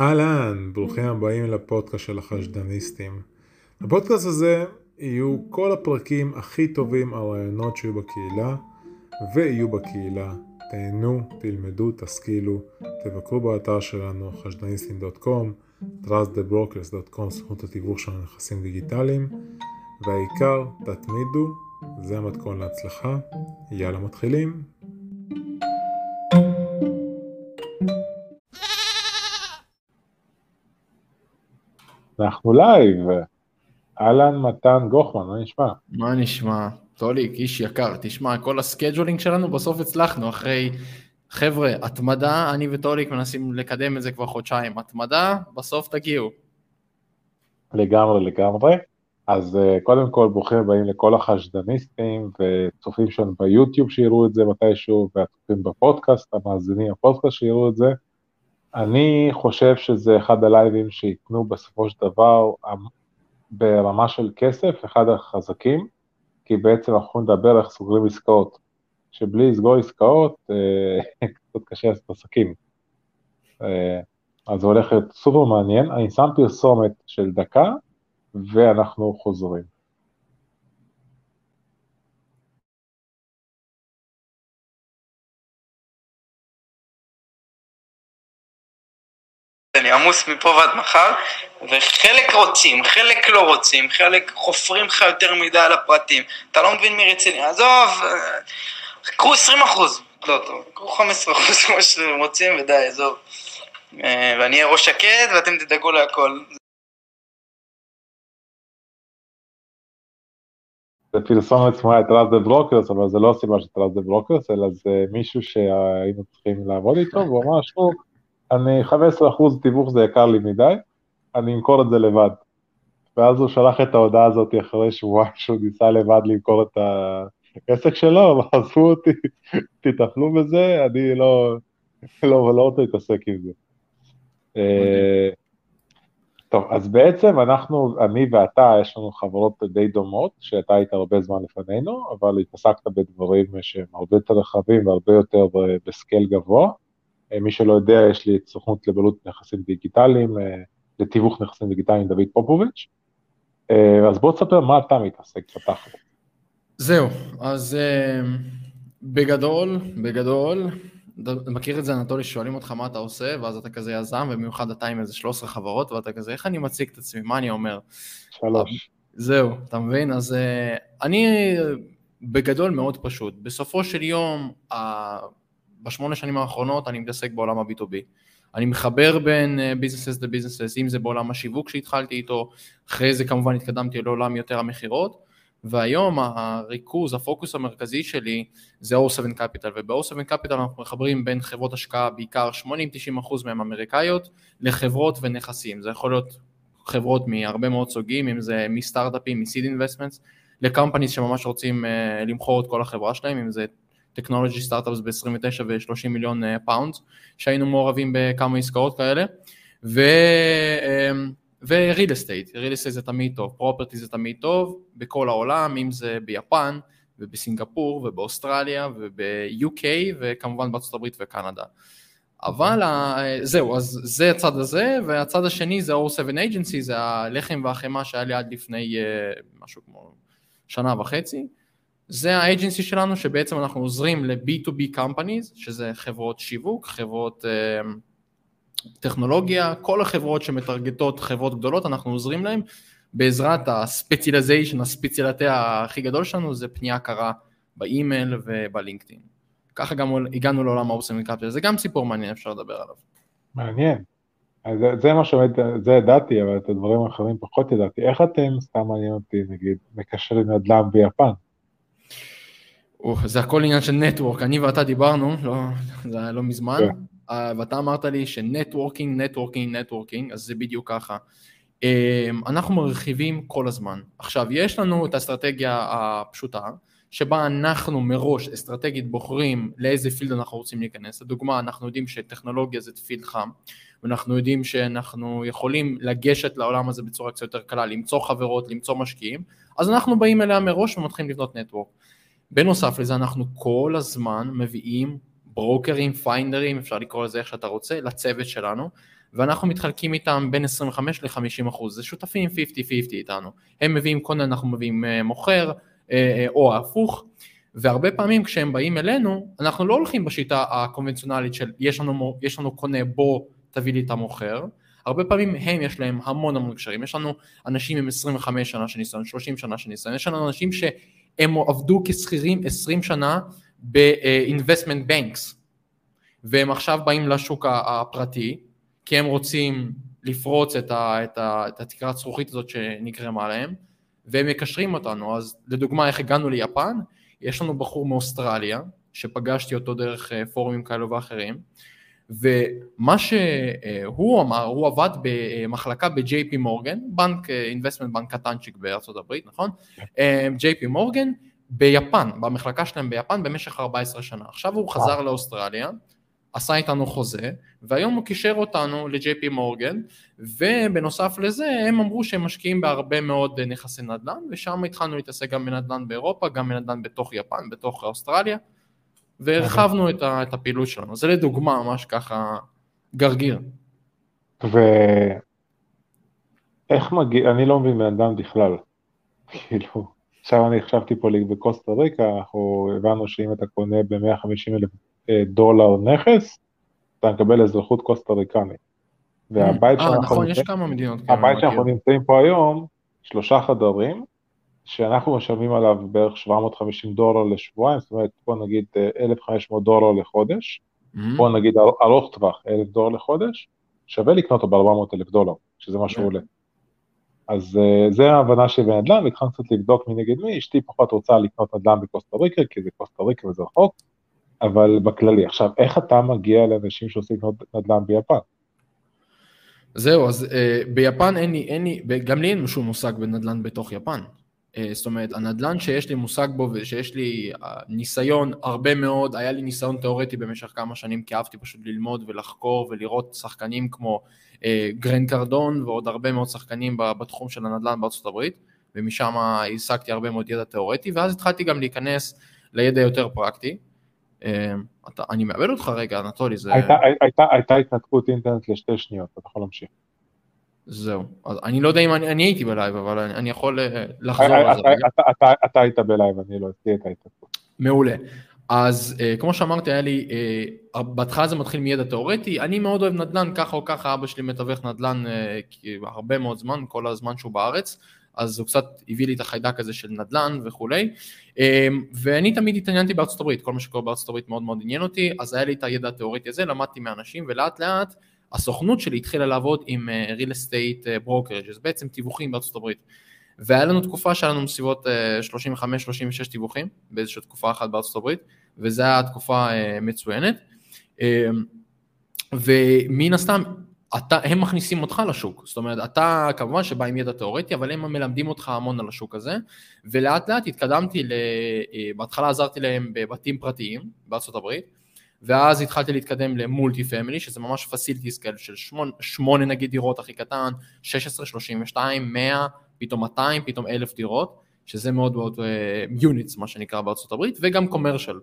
אהלן, ברוכים הבאים לפודקאסט של החשדניסטים. בפודקאסט הזה יהיו כל הפרקים הכי טובים על רעיונות שיהיו בקהילה ויהיו בקהילה. תהנו, תלמדו, תשכילו, תבקרו באתר שלנו חשדניסטים.com, trustthebrokers.com, סוכנות התיווך של נכסים דיגיטליים, והעיקר, תתמידו, זה המתכון להצלחה. יאללה מתחילים. אנחנו live. אהלן מתן גוכמן, מה נשמע? מה נשמע? טוליק, איש יקר, תשמע, כל ה scheduling שלנו בסוף הצלחנו, אחרי, חבר'ה, התמדה, אני וטוליק מנסים לקדם את זה כבר חודשיים, התמדה, בסוף תגיעו. לגמרי, לגמרי. אז אה, קודם כל, ברוכים הבאים לכל החשדניסטים וצופים שלנו ביוטיוב שיראו את זה מתישהו, והצופים בפודקאסט, המאזינים בפודקאסט שיראו את זה. אני חושב שזה אחד הלייבים שייתנו בסופו של דבר ברמה של כסף, אחד החזקים, כי בעצם אנחנו לדבר איך סוגרים עסקאות. שבלי לסגור עסקאות, אה, קצת קשה לעשות עסקים. אה, אז זה הולך להיות סופר מעניין. אני שם פרסומת של דקה, ואנחנו חוזרים. אני עמוס מפה ועד מחר, וחלק רוצים, חלק לא רוצים, חלק חופרים לך יותר מדי על הפרטים, אתה לא מבין מי רציני, עזוב, אה, קחו 20 אחוז, לא טוב, קחו 15 אחוז כמו שאתם רוצים ודי, עזוב. אה, ואני אהיה ראש שקט ואתם תדאגו להכל. זה פרסומת את Trust The Brokers, אבל זה לא הסיבה של Trust The Brokers, אלא זה מישהו שהיינו צריכים לעבוד איתו, והוא אמר שהוא אני 15% תיווך זה יקר לי מדי, אני אמכור את זה לבד. ואז הוא שלח את ההודעה הזאת אחרי שבועיים שהוא ניסה לבד למכור את העסק שלו, ועזבו אותי, תטפלו בזה, אני לא, לא, לא רוצה להתעסק עם זה. אה, טוב, אז בעצם אנחנו, אני ואתה, יש לנו חברות די דומות, שאתה היית הרבה זמן לפנינו, אבל התעסקת בדברים שהם הרבה יותר רחבים והרבה יותר בסקייל גבוה. אה, מי שלא יודע, יש לי את סוכנות לבעלות נכסים דיגיטליים, אה, לתיווך נכסים דיגיטליים דוד פופוביץ'. אה, אז בוא תספר מה אתה מתעסק בתכל'ס. זהו, אז בגדול, בגדול, מכיר את זה אנטולי, שואלים אותך מה אתה עושה, ואז אתה כזה יזם, ובמיוחד אתה עם איזה 13 חברות, ואתה כזה, איך אני מציג את עצמי, מה אני אומר? שלוש. זהו, אתה מבין? אז אני בגדול מאוד פשוט. בסופו של יום, בשמונה שנים האחרונות אני מתעסק בעולם ה-B2B. אני מחבר בין ביזנסס לביזנסס, אם זה בעולם השיווק שהתחלתי איתו, אחרי זה כמובן התקדמתי לעולם יותר המכירות, והיום הריכוז, הפוקוס המרכזי שלי זה O7 Capital, וב-O7 Capital אנחנו מחברים בין חברות השקעה, בעיקר 80-90% מהן אמריקאיות, לחברות ונכסים. זה יכול להיות חברות מהרבה מאוד סוגים, אם זה מסטארט-אפים, מ seed investments, ל companies שממש רוצים uh, למכור את כל החברה שלהם, אם זה technology startups ב-29 ו-30 מיליון pound, שהיינו מעורבים בכמה עסקאות כאלה, ו... ו-real estate, real estate זה תמיד טוב, property זה תמיד טוב, בכל העולם, אם זה ביפן ובסינגפור ובאוסטרליה וב-UK וכמובן בארצות הברית וקנדה. אבל זהו, אז זה הצד הזה, והצד השני זה O7 Agency, זה הלחם והחמאה שהיה לי עד לפני משהו כמו שנה וחצי. זה האג'נסי שלנו שבעצם אנחנו עוזרים ל-B2B companies, שזה חברות שיווק, חברות uh, טכנולוגיה, כל החברות שמטרגטות חברות גדולות, אנחנו עוזרים להן בעזרת הספציליזיישן, הספציאליטה הכי גדול שלנו זה פנייה קרה באימייל וב LinkedIn. ככה גם הגענו לעולם ה Awesome Capital, זה גם סיפור מעניין, אפשר לדבר עליו. מעניין. זה, זה מה שבאמת, זה ידעתי, אבל את הדברים האחרים פחות ידעתי. איך אתם, סתם מעניין אותי, נגיד, מקשרים נדל"ן ביפן? זה הכל עניין של network, אני ואתה דיברנו, לא, זה היה לא מזמן, yeah. כן. אה, ואתה אמרת לי ש networking, networking, networking, אז זה בדיוק ככה. אמ, אנחנו מרחיבים כל הזמן. עכשיו, יש לנו את האסטרטגיה הפשוטה, שבה אנחנו מראש אסטרטגית בוחרים לאיזה פילד אנחנו רוצים להיכנס. לדוגמה, אנחנו יודעים שטכנולוגיה זה פילד חם, ואנחנו יודעים שאנחנו יכולים לגשת לעולם הזה בצורה קצת יותר קלה, למצוא חברות, למצוא משקיעים, אז אנחנו באים אליה מראש ומתחילים לבנות נטוורק. בנוסף לזה אנחנו כל הזמן מביאים ברוקרים, פיינדרים, אפשר לקרוא לזה איך שאתה רוצה, לצוות שלנו, ואנחנו מתחלקים איתם בין 25 ל-50 אחוז, זה שותפים 50-50 איתנו, הם מביאים קונה, אנחנו מביאים אה, מוכר, אה, או הפוך, והרבה פעמים כשהם באים אלינו, אנחנו לא הולכים בשיטה הקונבנציונלית של יש לנו, יש לנו קונה בוא תביא לי את המוכר, הרבה פעמים הם יש להם המון המון קשרים, יש לנו אנשים עם 25 שנה של ניסיון, 30 שנה של ניסיון, יש לנו אנשים שהם עבדו כשכירים 20 שנה ב-investment banks, והם עכשיו באים לשוק הפרטי, כי הם רוצים לפרוץ את, ה, את, ה, את התקרת זכוכית הזאת שנגרמה להם, והם מקשרים אותנו, אז לדוגמה איך הגענו ליפן, יש לנו בחור מאוסטרליה, שפגשתי אותו דרך אה, פורומים כאלו ואחרים, ומה שהוא אמר, הוא עבד במחלקה ב-JP מורגן, בנק, אינבסטמנט אה, בנק קטנצ'יק בארצות הברית, נכון? כן. אה, JP מורגן, ביפן, במחלקה שלהם ביפן במשך 14 שנה. עכשיו הוא חזר לאוסטרליה, עשה איתנו חוזה, והיום הוא קישר אותנו ל-JP Morgan, ובנוסף לזה הם אמרו שהם משקיעים בהרבה מאוד נכסי נדל"ן, ושם התחלנו להתעסק גם בנדל"ן באירופה, גם בנדל"ן בתוך יפן, בתוך אוסטרליה, והרחבנו את, ה, את הפעילות שלנו. זה לדוגמה ממש ככה גרגיר. ואיך מגיע, אני לא מבין בן אדם בכלל, כאילו, עכשיו אני חשבתי פה בקוסטה ריקה, אנחנו הבנו שאם אתה קונה ב-150 אלף אה, דולר נכס, אתה מקבל אזרחות קוסטה ריקנית. והבית mm. שאנחנו, נכון, שאנחנו נמצאים פה היום, שלושה חדרים, שאנחנו משלמים עליו בערך 750 דולר לשבועיים, זאת אומרת, בוא נגיד 1,500 אה, דולר לחודש, mm-hmm. בוא נגיד ארוך טווח, 1,000 דולר לחודש, שווה לקנות אותו ב-400 אלף דולר, שזה מה שהוא yeah. עולה. אז uh, זה ההבנה שלי בנדל"ן, והתחלנו קצת לבדוק מי נגד מי, אשתי פחות רוצה לקנות נדל"ן בקוסטה ריקה, כי זה קוסטה ריקה וזה רחוק, אבל בכללי. עכשיו, איך אתה מגיע לאנשים שעושים נדל"ן ביפן? זהו, אז uh, ביפן אין לי, אין לי, גם לי אין שום מושג בנדל"ן בתוך יפן. Uh, זאת אומרת, הנדל"ן שיש לי מושג בו ושיש לי uh, ניסיון הרבה מאוד, היה לי ניסיון תיאורטי במשך כמה שנים, כי אהבתי פשוט ללמוד ולחקור ולראות שחקנים כמו uh, גרן קרדון ועוד הרבה מאוד שחקנים בתחום של הנדל"ן בארצות הברית, ומשם השגתי הרבה מאוד ידע תיאורטי, ואז התחלתי גם להיכנס לידע יותר פרקטי. אתה, אני מאבד אותך רגע, אנטולי, זה... הייתה, הייתה התנתקות אינטרנט לשתי שניות, אתה יכול להמשיך. זהו, אז אני לא יודע אם אני, אני הייתי בלייב, אבל אני, אני יכול אה, לחזור על זה רגע. אתה, אתה, אתה היית בלייב, אני לא, אצלי הייתה התנתקות. מעולה. אז uh, כמו שאמרתי, היה לי, uh, בהתחלה זה מתחיל מידע תיאורטי, אני מאוד אוהב נדל"ן, ככה או ככה אבא שלי מתווך נדל"ן uh, הרבה מאוד זמן, כל הזמן שהוא בארץ, אז הוא קצת הביא לי את החיידק הזה של נדל"ן וכולי, אמ, ואני תמיד התעניינתי בארצות הברית, כל מה שקורה בארצות הברית מאוד מאוד עניין אותי, אז היה לי את הידע התיאורטי הזה, למדתי מאנשים ולאט לאט הסוכנות שלי התחילה לעבוד עם אה, real estate אה, brokerage, זה בעצם תיווכים בארצות הברית. והיה לנו תקופה שהיה לנו בסביבות 35-36 אה, תיווכים באיזושהי תקופה אחת בארצות הברית, וזו הייתה תקופה מצוינת. אמ, ומן הסתם אתה, הם מכניסים אותך לשוק, זאת אומרת, אתה כמובן שבא עם ידע תיאורטי, אבל הם מלמדים אותך המון על השוק הזה, ולאט לאט התקדמתי, ל... אה, בהתחלה עזרתי להם בבתים פרטיים בארצות הברית, ואז התחלתי להתקדם ל multi family, שזה ממש facility scale של שמונה, שמונה נגיד דירות הכי קטן, 16, 32, 100, פתאום 200, פתאום 1,000 דירות, שזה מאוד מאוד units, uh, מה שנקרא בארצות הברית, וגם commercial,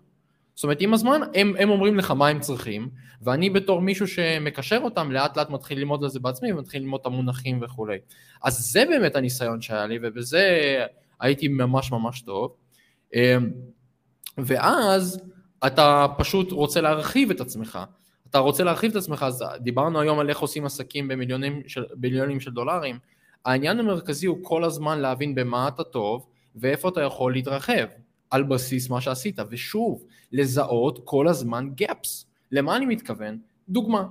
זאת אומרת, עם הזמן הם, הם אומרים לך מה הם צריכים, ואני בתור מישהו שמקשר אותם, לאט לאט מתחיל ללמוד על זה בעצמי, ומתחיל ללמוד את המונחים וכולי. אז זה באמת הניסיון שהיה לי, ובזה הייתי ממש ממש טוב. אמ, ואז אתה פשוט רוצה להרחיב את עצמך. אתה רוצה להרחיב את עצמך, אז דיברנו היום על איך עושים עסקים במיליונים של, במיליונים של דולרים. העניין המרכזי הוא כל הזמן להבין במה אתה טוב, ואיפה אתה יכול להתרחב. על בסיס מה שעשית, ושוב, לזהות כל הזמן gaps. למה אני מתכוון? דוגמה,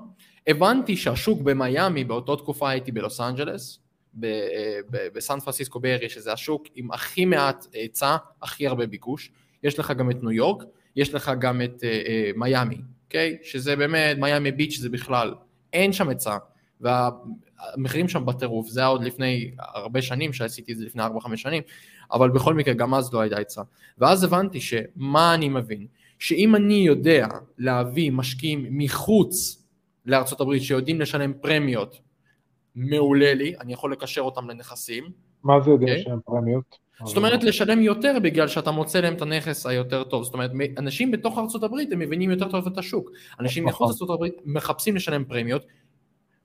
הבנתי שהשוק במיאמי, באותה תקופה הייתי בלוס אנג'לס, אה, בסן פרנסיסקו בארי, שזה השוק עם הכי מעט היצע, הכי הרבה ביקוש, יש לך גם את ניו יורק, יש לך גם את אה, אה, מיאמי, אוקיי? שזה באמת, מיאמי ביץ' זה בכלל, אין שם היצע, והמחירים שם בטירוף, זה היה עוד לפני הרבה שנים, שעשיתי את זה לפני 4-5 שנים, אבל בכל מקרה גם אז לא הייתה עצה. ואז הבנתי שמה אני מבין? שאם אני יודע להביא משקיעים מחוץ לארצות הברית שיודעים לשלם פרמיות, מעולה לי, אני יכול לקשר אותם לנכסים. מה זה יודע okay? אוקיי? שהם פרמיות? זאת אומרת לשלם יותר בגלל שאתה מוצא להם את הנכס היותר טוב, זאת אומרת אנשים בתוך ארצות הברית הם מבינים יותר טוב את השוק, אנשים נכון. מחוץ לארצות הברית מחפשים לשלם פרמיות.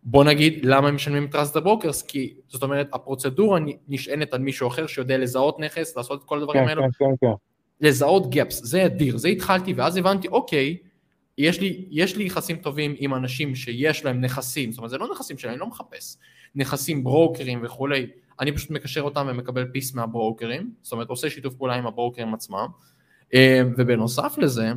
בוא נגיד למה הם משלמים Trust The Brokers, כי זאת אומרת הפרוצדורה נשענת על מישהו אחר שיודע לזהות נכס, לעשות את כל הדברים כן, האלו, כן, כן, כן. לזהות gaps, זה אדיר, זה התחלתי ואז הבנתי אוקיי, יש לי, יש לי יחסים טובים עם אנשים שיש להם נכסים, זאת אומרת זה לא נכסים שלי, אני לא מחפש, נכסים ברוקרים וכולי, אני פשוט מקשר אותם ומקבל fees מהברוקרים, זאת אומרת עושה שיתוף פעולה עם הברוקרים עצמם, אה, ובנוסף לזה,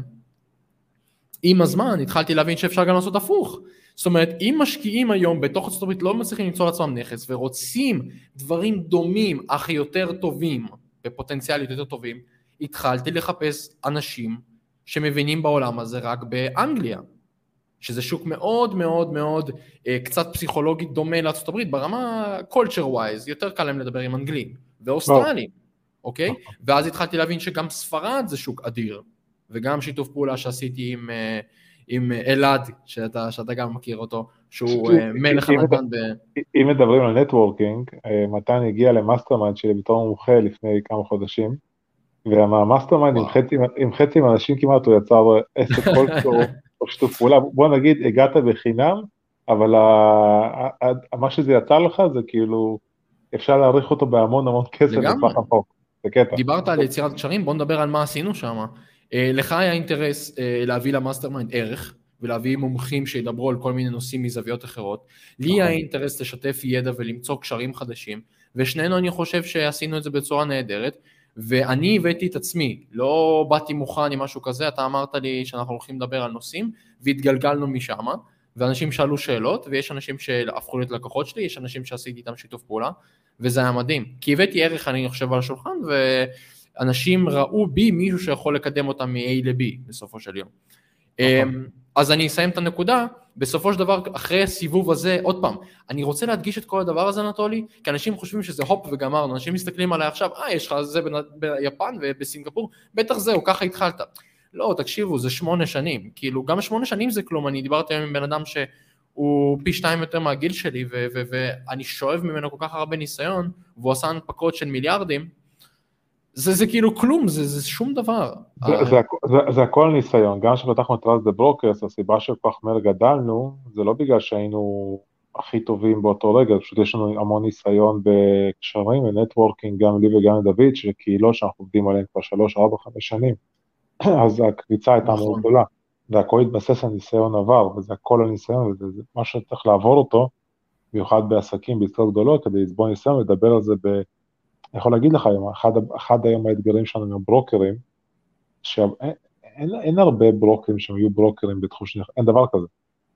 עם הזמן התחלתי להבין שאפשר גם לעשות הפוך. זאת אומרת, אם משקיעים היום בתוך ארצות הברית לא מצליחים למצוא לעצמם נכס ורוצים דברים דומים אך יותר טובים, בפוטנציאליות יותר טובים, התחלתי לחפש אנשים שמבינים בעולם הזה רק באנגליה, שזה שוק מאוד מאוד מאוד אה, קצת פסיכולוגית דומה הברית ברמה culture wise, יותר קל להם לדבר עם אנגלים ואוסטרלים, אוקיי? ואז התחלתי להבין שגם ספרד זה שוק אדיר, וגם שיתוף פעולה שעשיתי עם, אה, עם אלעד, שאתה, שאתה גם מכיר אותו, שהוא אה, מלך אם הנדל"ן ב... אם מדברים על networking, אה, מתן הגיע ל mastermind שלי בתור מומחה לפני כמה חודשים, ומה mastermind עם. חצי, עם חצי מהאנשים כמעט הוא יצר עסק כלשהו או שיתוף פעולה, בוא נגיד הגעת בחינם, אבל ה, ה, ה, מה שזה יצר לך זה כאילו, אפשר להעריך אותו בהמון המון כסף. לטווח רחוק, זה קטע. דיברת על יצירת קשרים, בוא נדבר על מה עשינו שם. אה, לך היה אינטרס אה, להביא ל mastermind ערך, ולהביא מומחים שידברו על כל מיני נושאים מזוויות אחרות. לי נכון. היה אינטרס לשתף ידע ולמצוא קשרים חדשים, ושנינו אני חושב שעשינו את זה בצורה נהדרת, ואני הבאתי את עצמי, לא באתי מוכן עם משהו כזה, אתה אמרת לי שאנחנו הולכים לדבר על נושאים, והתגלגלנו משם, ואנשים שאלו שאלות, ויש אנשים שהפכו להיות לקוחות שלי, יש אנשים שעשיתי איתם שיתוף פעולה, וזה היה מדהים. כי הבאתי ערך, אני חושב, על השולחן, ואנשים ראו בי מישהו שיכול לקדם אותם מ-A ל-B בסופו של יום. אז אני אסיים את הנקודה, בסופו של דבר, אחרי הסיבוב הזה, עוד פעם, אני רוצה להדגיש את כל הדבר הזה, אנטולי, כי אנשים חושבים שזה הופ וגמרנו, אנשים מסתכלים עליי עכשיו, אה, יש לך זה ביפן ובסינגפור, בטח זהו, ככה התחלת. לא, תקשיבו, זה שמונה שנים, כאילו, גם שמונה שנים זה כלום, אני דיברתי היום עם בן אדם שהוא פי שתיים יותר מהגיל שלי, ואני שואב ממנו כל כך הרבה ניסיון, והוא עשה הנפקות של מיליארדים, זה, זה כאילו כלום, זה, זה שום דבר. זה, זה, הכ- זה, זה הכל ניסיון, גם כשפתחנו את Trust The Brokers, הסיבה שכל כך מהר גדלנו, זה לא בגלל שהיינו הכי טובים באותו רגע, פשוט יש לנו המון ניסיון בקשרים ו networking, גם לי וגם לדוד, שזה קהילות שאנחנו עובדים עליהן כבר שלוש, ארבע, חמש שנים, אז הקריצה הייתה נכון. מאוד גדולה, והכל התבסס על ניסיון עבר, וזה הכל על ניסיון, וזה זה מה שצריך לעבור אותו, במיוחד בעסקים, בעסקאות גדולות, כדי לצבור ניסיון ולדבר על זה ב... אני יכול להגיד לך אחד, אחד היום האתגרים שלנו עם הברוקרים, שאין אין, אין הרבה ברוקרים שהם יהיו ברוקרים בתחום של, אין דבר כזה,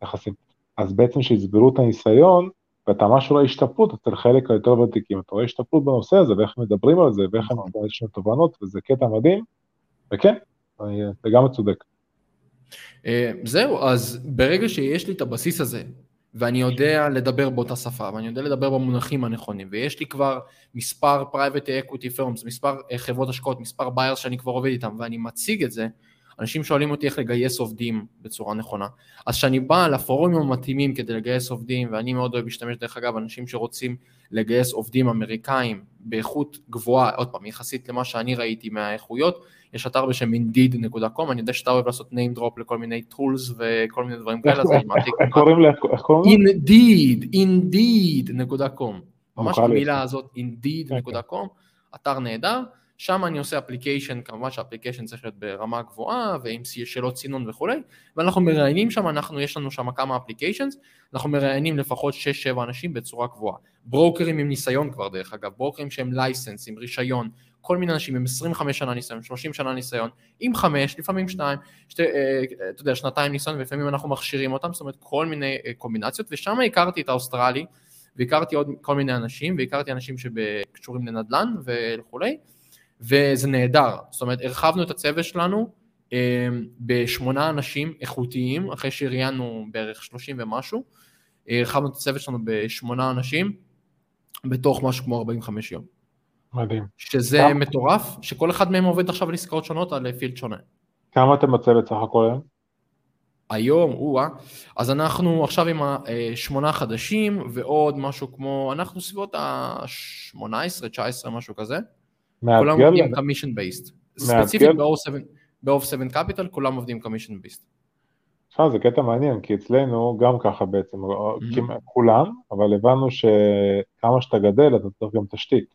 יחסים. אז בעצם שיצברו את הניסיון, ואתה ממש רואה השתפרות אצל חלק היותר ותיקים, אתה רואה השתפרות בנושא הזה, ואיך מדברים על זה, ואיך הם נכון. יש להם תובנות, וזה קטע מדהים, וכן, אני לגמרי צודק. אה, זהו, אז ברגע שיש לי את הבסיס הזה, ואני יודע לדבר באותה שפה, ואני יודע לדבר במונחים הנכונים, ויש לי כבר מספר private equity firms, מספר אה, חברות השקעות, מספר buyers שאני כבר עובד איתם, ואני מציג את זה, אנשים שואלים אותי איך לגייס עובדים בצורה נכונה. אז כשאני בא לפורומים המתאימים כדי לגייס עובדים, ואני מאוד אוהב להשתמש, דרך אגב, אנשים שרוצים לגייס עובדים אמריקאים באיכות גבוהה, עוד פעם, יחסית למה שאני ראיתי מהאיכויות, יש אתר בשם indeed.com, אני יודע שאתה אוהב לעשות name drop לכל מיני tools וכל מיני דברים כאלה, אז אני מעתיק איך קוראים לך? indeed, indeed.com, ממש המילה הזאת, indeed.com, אתר נהדר, שם אני עושה application, כמובן שה application צריך להיות ברמה גבוהה ועם שאלות סינון וכולי, ואנחנו מראיינים שם, אנחנו, יש לנו שם כמה applications, אנחנו מראיינים לפחות 6-7 אנשים בצורה קבועה. ברוקרים עם ניסיון כבר דרך אגב, ברוקרים שהם licensed, עם רישיון, כל מיני אנשים עם 25 שנה ניסיון, 30 שנה ניסיון, עם 5, לפעמים 2, שתי, אה, אתה יודע, שנתיים ניסיון, ולפעמים אנחנו מכשירים אותם, זאת אומרת כל מיני אה, קומבינציות, ושם הכרתי את האוסטרלי, והכרתי עוד כל מיני אנשים, והכרתי אנשים שקשורים לנדל"ן וכולי, וזה נהדר, זאת אומרת הרחבנו את הצוות שלנו אה, בשמונה אנשים איכותיים, אחרי שראיינו בערך 30 ומשהו, אה, הרחבנו את הצוות שלנו בשמונה אנשים, בתוך משהו כמו 45 יום. מדהים. שזה כמה? מטורף, שכל אחד מהם עובד עכשיו על עסקאות שונות על field שונה. כמה אתם בצוות סך הכל היום? היום, או-אה, אז אנחנו עכשיו עם השמונה חדשים ועוד משהו כמו, אנחנו סביבות ה-18, 19, משהו כזה. כולם? עובדים commission based. ספציפית ב-07 ב-07 capital כולם עובדים commission based. תשמע, זה קטע מעניין, כי אצלנו גם ככה בעצם, כמעט כולם, אבל הבנו שכמה שאתה גדל, אתה צריך גם תשתית.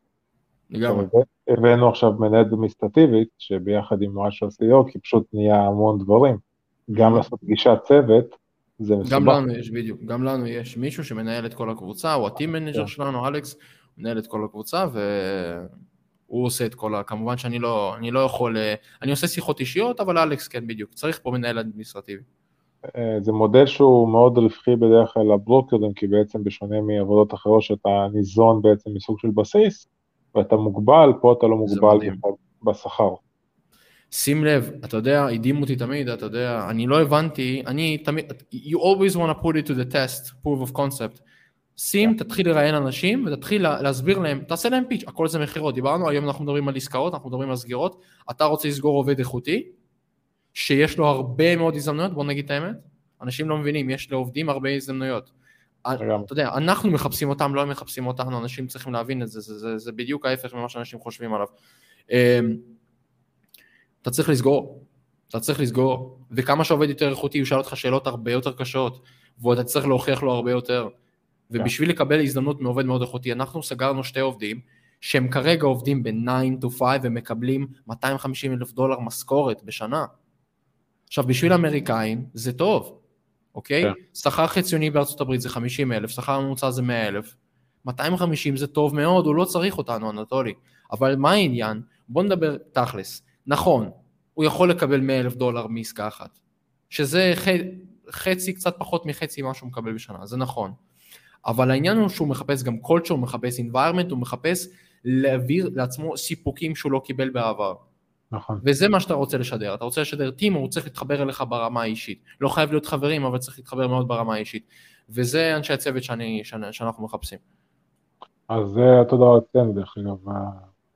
לגמרי. הבאנו עכשיו מנהלת אדמיניסטרטיבית, שביחד עם נורא של CEO, כי פשוט נהיה המון דברים. גם לעשות פגישת צוות, זה מסובך. גם לנו יש, בדיוק. גם לנו יש מישהו שמנהל את כל הקבוצה, הוא ה-team manager. שלנו, אלכס, מנהל את כל הקבוצה, והוא עושה את כל ה... כמובן שאני לא, אני לא יכול... אה, אני עושה שיחות אישיות, אבל אלכס כן, בדיוק. צריך פה מנהל אדמיניסטרטיבי. אה, זה מודל שהוא מאוד רווחי בדרך כלל לברוקרים, כי בעצם בשונה מעבודות אחרות שאתה ניזון בעצם מסוג של בסיס, ואתה מוגבל, פה אתה לא מוגבל בשכר. שים לב, אתה יודע, הדהימו אותי תמיד, אתה יודע, אני לא הבנתי, אני תמיד, you always want to put it to the test, proof of concept. שים, תתחיל לראיין אנשים ותתחיל לה- להסביר להם, תעשה להם פיץ', הכל זה מכירות, דיברנו, היום אנחנו מדברים על עסקאות, אנחנו מדברים על סגירות, אתה רוצה לסגור עובד איכותי, שיש לו הרבה מאוד הזדמנויות, בוא נגיד את האמת, אנשים לא מבינים, יש לעובדים הרבה הזדמנויות. אתה יודע, אנחנו מחפשים אותם, לא הם מחפשים אותנו, אנשים צריכים להבין את זה, זה, זה, זה בדיוק ההפך ממה שאנשים חושבים עליו. אמ, אתה צריך לסגור, אתה צריך לסגור, וכמה שעובד יותר איכותי, הוא ישאל אותך שאלות הרבה יותר קשות, ואתה צריך להוכיח לו הרבה יותר. ובשביל לקבל הזדמנות מעובד מאוד איכותי, אנחנו סגרנו שתי עובדים, שהם כרגע עובדים ב-9 to 5 ומקבלים 250 אלף דולר משכורת בשנה. עכשיו, בשביל אמריקאים זה טוב, אוקיי? כן. שכר חציוני בארצות הברית זה 50 אלף, שכר ממוצע זה 100 אלף. 250 זה טוב מאוד, הוא לא צריך אותנו, אנטולי. אבל מה העניין? בוא נדבר תכלס. נכון, הוא יכול לקבל 100 אלף דולר מעסקה אחת, שזה ח... חצי, קצת פחות מחצי ממה שהוא מקבל בשנה, זה נכון. אבל העניין הוא שהוא מחפש גם culture, הוא מחפש environment, הוא מחפש להעביר לעצמו סיפוקים שהוא לא קיבל בעבר. נכון. וזה מה שאתה רוצה לשדר, אתה רוצה לשדר טים, הוא צריך להתחבר אליך ברמה האישית. לא חייב להיות חברים, אבל צריך להתחבר מאוד ברמה האישית. וזה אנשי הצוות שאני, שאני, שאנחנו מחפשים. אז זה אותו דבר אצלנו דרך אגב,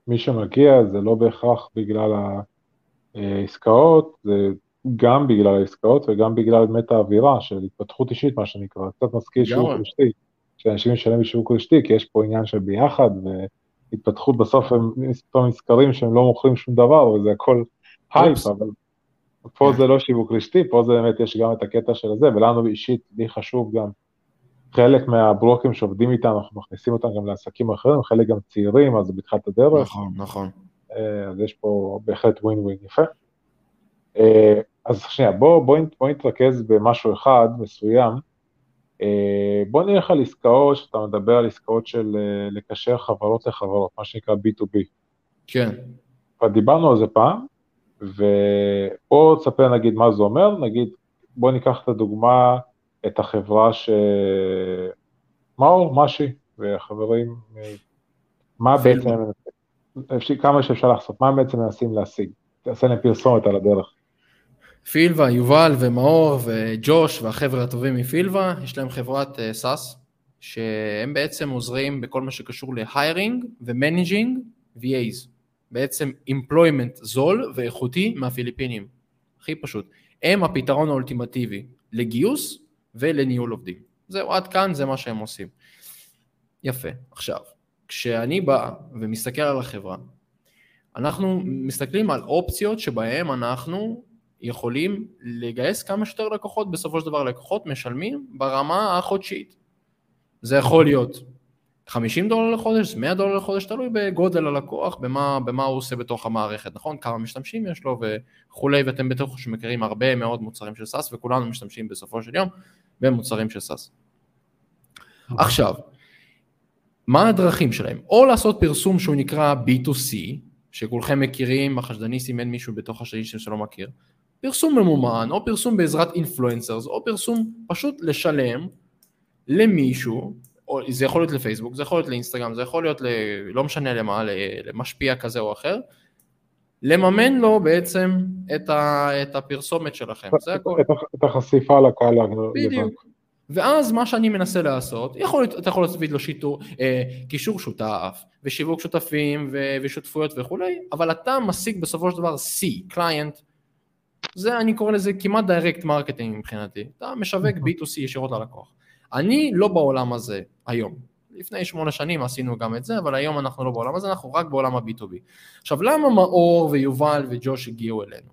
מי שמגיע זה לא בהכרח בגלל העסקאות, זה גם בגלל העסקאות וגם בגלל באמת האווירה של התפתחות אישית מה שנקרא, קצת מזכיר שיווק לגמרי. שאנשים משלמים בשיווק רשתי כי יש פה עניין של ביחד והתפתחות בסוף הם פתאום נזכרים שהם לא מוכרים שום דבר וזה הכל הייפ. אבל פה כן. זה לא שיווק רשתי, פה זה באמת יש גם את הקטע של זה ולנו אישית לי חשוב גם חלק מהברוקרים שעובדים איתנו, אנחנו מכניסים אותם גם לעסקים אחרים, חלק גם צעירים, אז זה בתחילת הדרך, נכון, נכון. אה, אז יש פה בהחלט ווין ווין יפה. אה, אז שנייה, בוא, בוא, בוא נתרכז במשהו אחד מסוים. אה, בוא נלך על עסקאות, שאתה מדבר על עסקאות של אה, לקשר חברות לחברות, מה שנקרא B2B. כן. כבר דיברנו על זה פעם, ובוא תספר נגיד מה זה אומר, נגיד, בוא ניקח את הדוגמה, את החברה ש... מאור, משי, והחברים, אה, מה. בעצם, כמה שאפשר לעשות, מה בעצם מנסים להשיג? תעשה להם פרסומת על הדרך. פילבה, יובל ומאור וג'וש והחבר'ה הטובים מפילבה, יש להם חברת אה, SaaS, שהם בעצם עוזרים בכל מה שקשור להיירינג ומנג'ינג VAs. בעצם employment זול ואיכותי מהפיליפינים. הכי פשוט. הם הפתרון האולטימטיבי לגיוס ולניהול עובדים. זהו, עד כאן זה מה שהם עושים. יפה. עכשיו, כשאני בא ומסתכל על החברה, אנחנו מסתכלים על אופציות שבהן אנחנו יכולים לגייס כמה שיותר לקוחות, בסופו של דבר לקוחות משלמים ברמה החודשית. זה יכול להיות 50 דולר לחודש, 100 דולר לחודש, תלוי בגודל הלקוח, במה, במה הוא עושה בתוך המערכת, נכון? כמה משתמשים יש לו וכולי, ואתם בטוח שמכירים הרבה מאוד מוצרים של SaaS, וכולנו משתמשים בסופו של יום במוצרים של SaaS. עכשיו, מה הדרכים שלהם? או לעשות פרסום שהוא נקרא B2C, שכולכם מכירים, החשדניסטים אין מישהו בתוך השדניסטים שלא מכיר, פרסום ממומן, או פרסום בעזרת influencers, או פרסום פשוט לשלם למישהו, או זה יכול להיות לפייסבוק, זה יכול להיות לאינסטגרם, זה יכול להיות ל... לא משנה למה, למשפיע כזה או אחר, לממן לו בעצם את, ה, את הפרסומת שלכם, זה הכל. את את החשיפה לקהל. בדיוק. ואז מה שאני מנסה לעשות, יכול אתה יכול להצמיד לו שיטור, אה, קישור שותף, ושיווק שותפים, ו, ושותפויות וכולי, אבל אתה משיג בסופו של דבר C, client, זה אני קורא לזה כמעט direct marketing מבחינתי, אתה משווק B2C ישירות ללקוח. אני לא בעולם הזה היום, לפני שמונה שנים עשינו גם את זה, אבל היום אנחנו לא בעולם הזה, אנחנו רק בעולם ה-B2B. עכשיו למה מאור ויובל וג'וש הגיעו אלינו?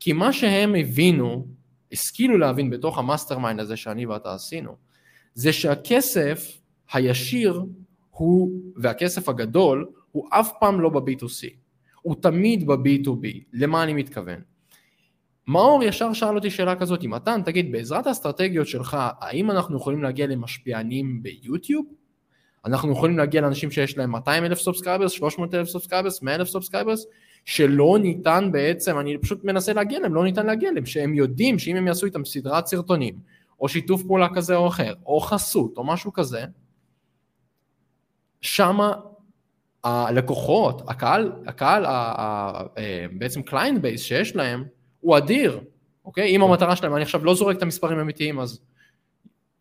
כי מה שהם הבינו השכילו להבין בתוך ה-mastermind הזה שאני ואתה עשינו, זה שהכסף הישיר הוא, והכסף הגדול, הוא אף פעם לא ב-B2C, הוא תמיד ב-B2B. למה אני מתכוון? מאור ישר שאל אותי שאלה כזאת, מתן, תגיד, בעזרת האסטרטגיות שלך, האם אנחנו יכולים להגיע למשפיענים ביוטיוב? אנחנו יכולים להגיע לאנשים שיש להם 200 אלף subscribers, 300 אלף subscribers, 100 אלף subscribers, שלא ניתן בעצם, אני פשוט מנסה להגיע להם, לא ניתן להגיע להם, שהם יודעים שאם הם יעשו איתם סדרת סרטונים, או שיתוף פעולה כזה או אחר, או חסות, או משהו כזה, שמה הלקוחות, הקהל, הקהל, אה, בעצם client base שיש להם, הוא אדיר, אוקיי? אם המטרה שלהם, אני עכשיו לא זורק את המספרים האמיתיים, אז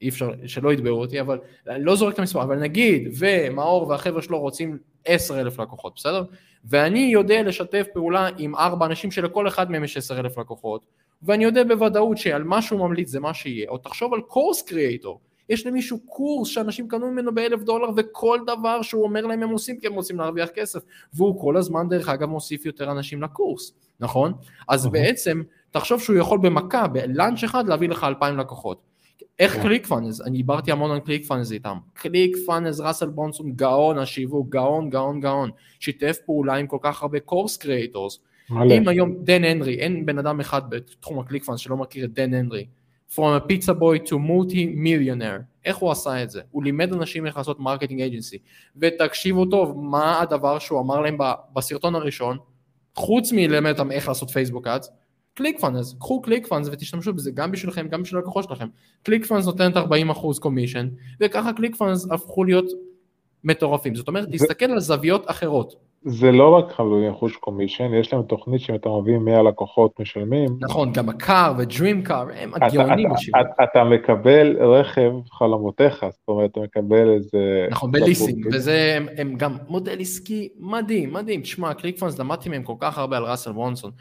אי אפשר, שלא יתבעו אותי, אבל אני לא זורק את המספר, אבל נגיד, ומאור והחבר'ה שלו רוצים עשר אלף לקוחות, בסדר? ואני יודע לשתף פעולה עם ארבע אנשים שלכל אחד מהם יש עשר אלף לקוחות, ואני יודע בוודאות שעל מה שהוא ממליץ זה מה שיהיה, או תחשוב על קורס קריאייטור, יש למישהו קורס שאנשים קנו ממנו באלף דולר וכל דבר שהוא אומר להם הם עושים כי הם רוצים להרוויח כסף. והוא כל הזמן דרך אגב מוסיף יותר אנשים לקורס, נכון? אז בעצם תחשוב שהוא יכול במכה, ב-launch אחד להביא לך אלפיים לקוחות. איך ClickFunnels, אני דיברתי המון על ClickFunnels איתם, ClickFunnels ראסל ברונסון גאון השיווק, גאון גאון גאון, שיתף פעולה עם כל כך הרבה course creators, אם היום דן הנרי, אין בן אדם אחד בתחום ה ClickFunnels שלא מכיר את דן הנרי, From a pizza boy to multi-millionaire. איך הוא עשה את זה? הוא לימד אנשים איך לעשות marketing agency. ותקשיבו טוב, מה הדבר שהוא אמר להם בסרטון הראשון, חוץ מלמד אותם איך לעשות Facebook Ads, ClickFunnels, קחו ClickFunnels ותשתמשו בזה גם בשבילכם, גם בשביל הלקוחות שלכם. ClickFunnels נותנת 40% commission, וככה ClickFunnels הפכו להיות מטורפים. זאת אומרת, תסתכל על זוויות אחרות. זה לא רק ארבעים אחוז commission, יש להם תוכנית שאם אתה מביא 100 לקוחות משלמים. נכון, גם ה-car ו-dream car, הם הגאונים בשיווק. אתה, אתה מקבל רכב חלומותיך, זאת אומרת, אתה מקבל איזה... נכון, בליסינג, וזה הם, הם גם מודל עסקי מדהים, מדהים. תשמע, ClickFunnels, למדתי מהם כל כך הרבה על ראסל ברונסון.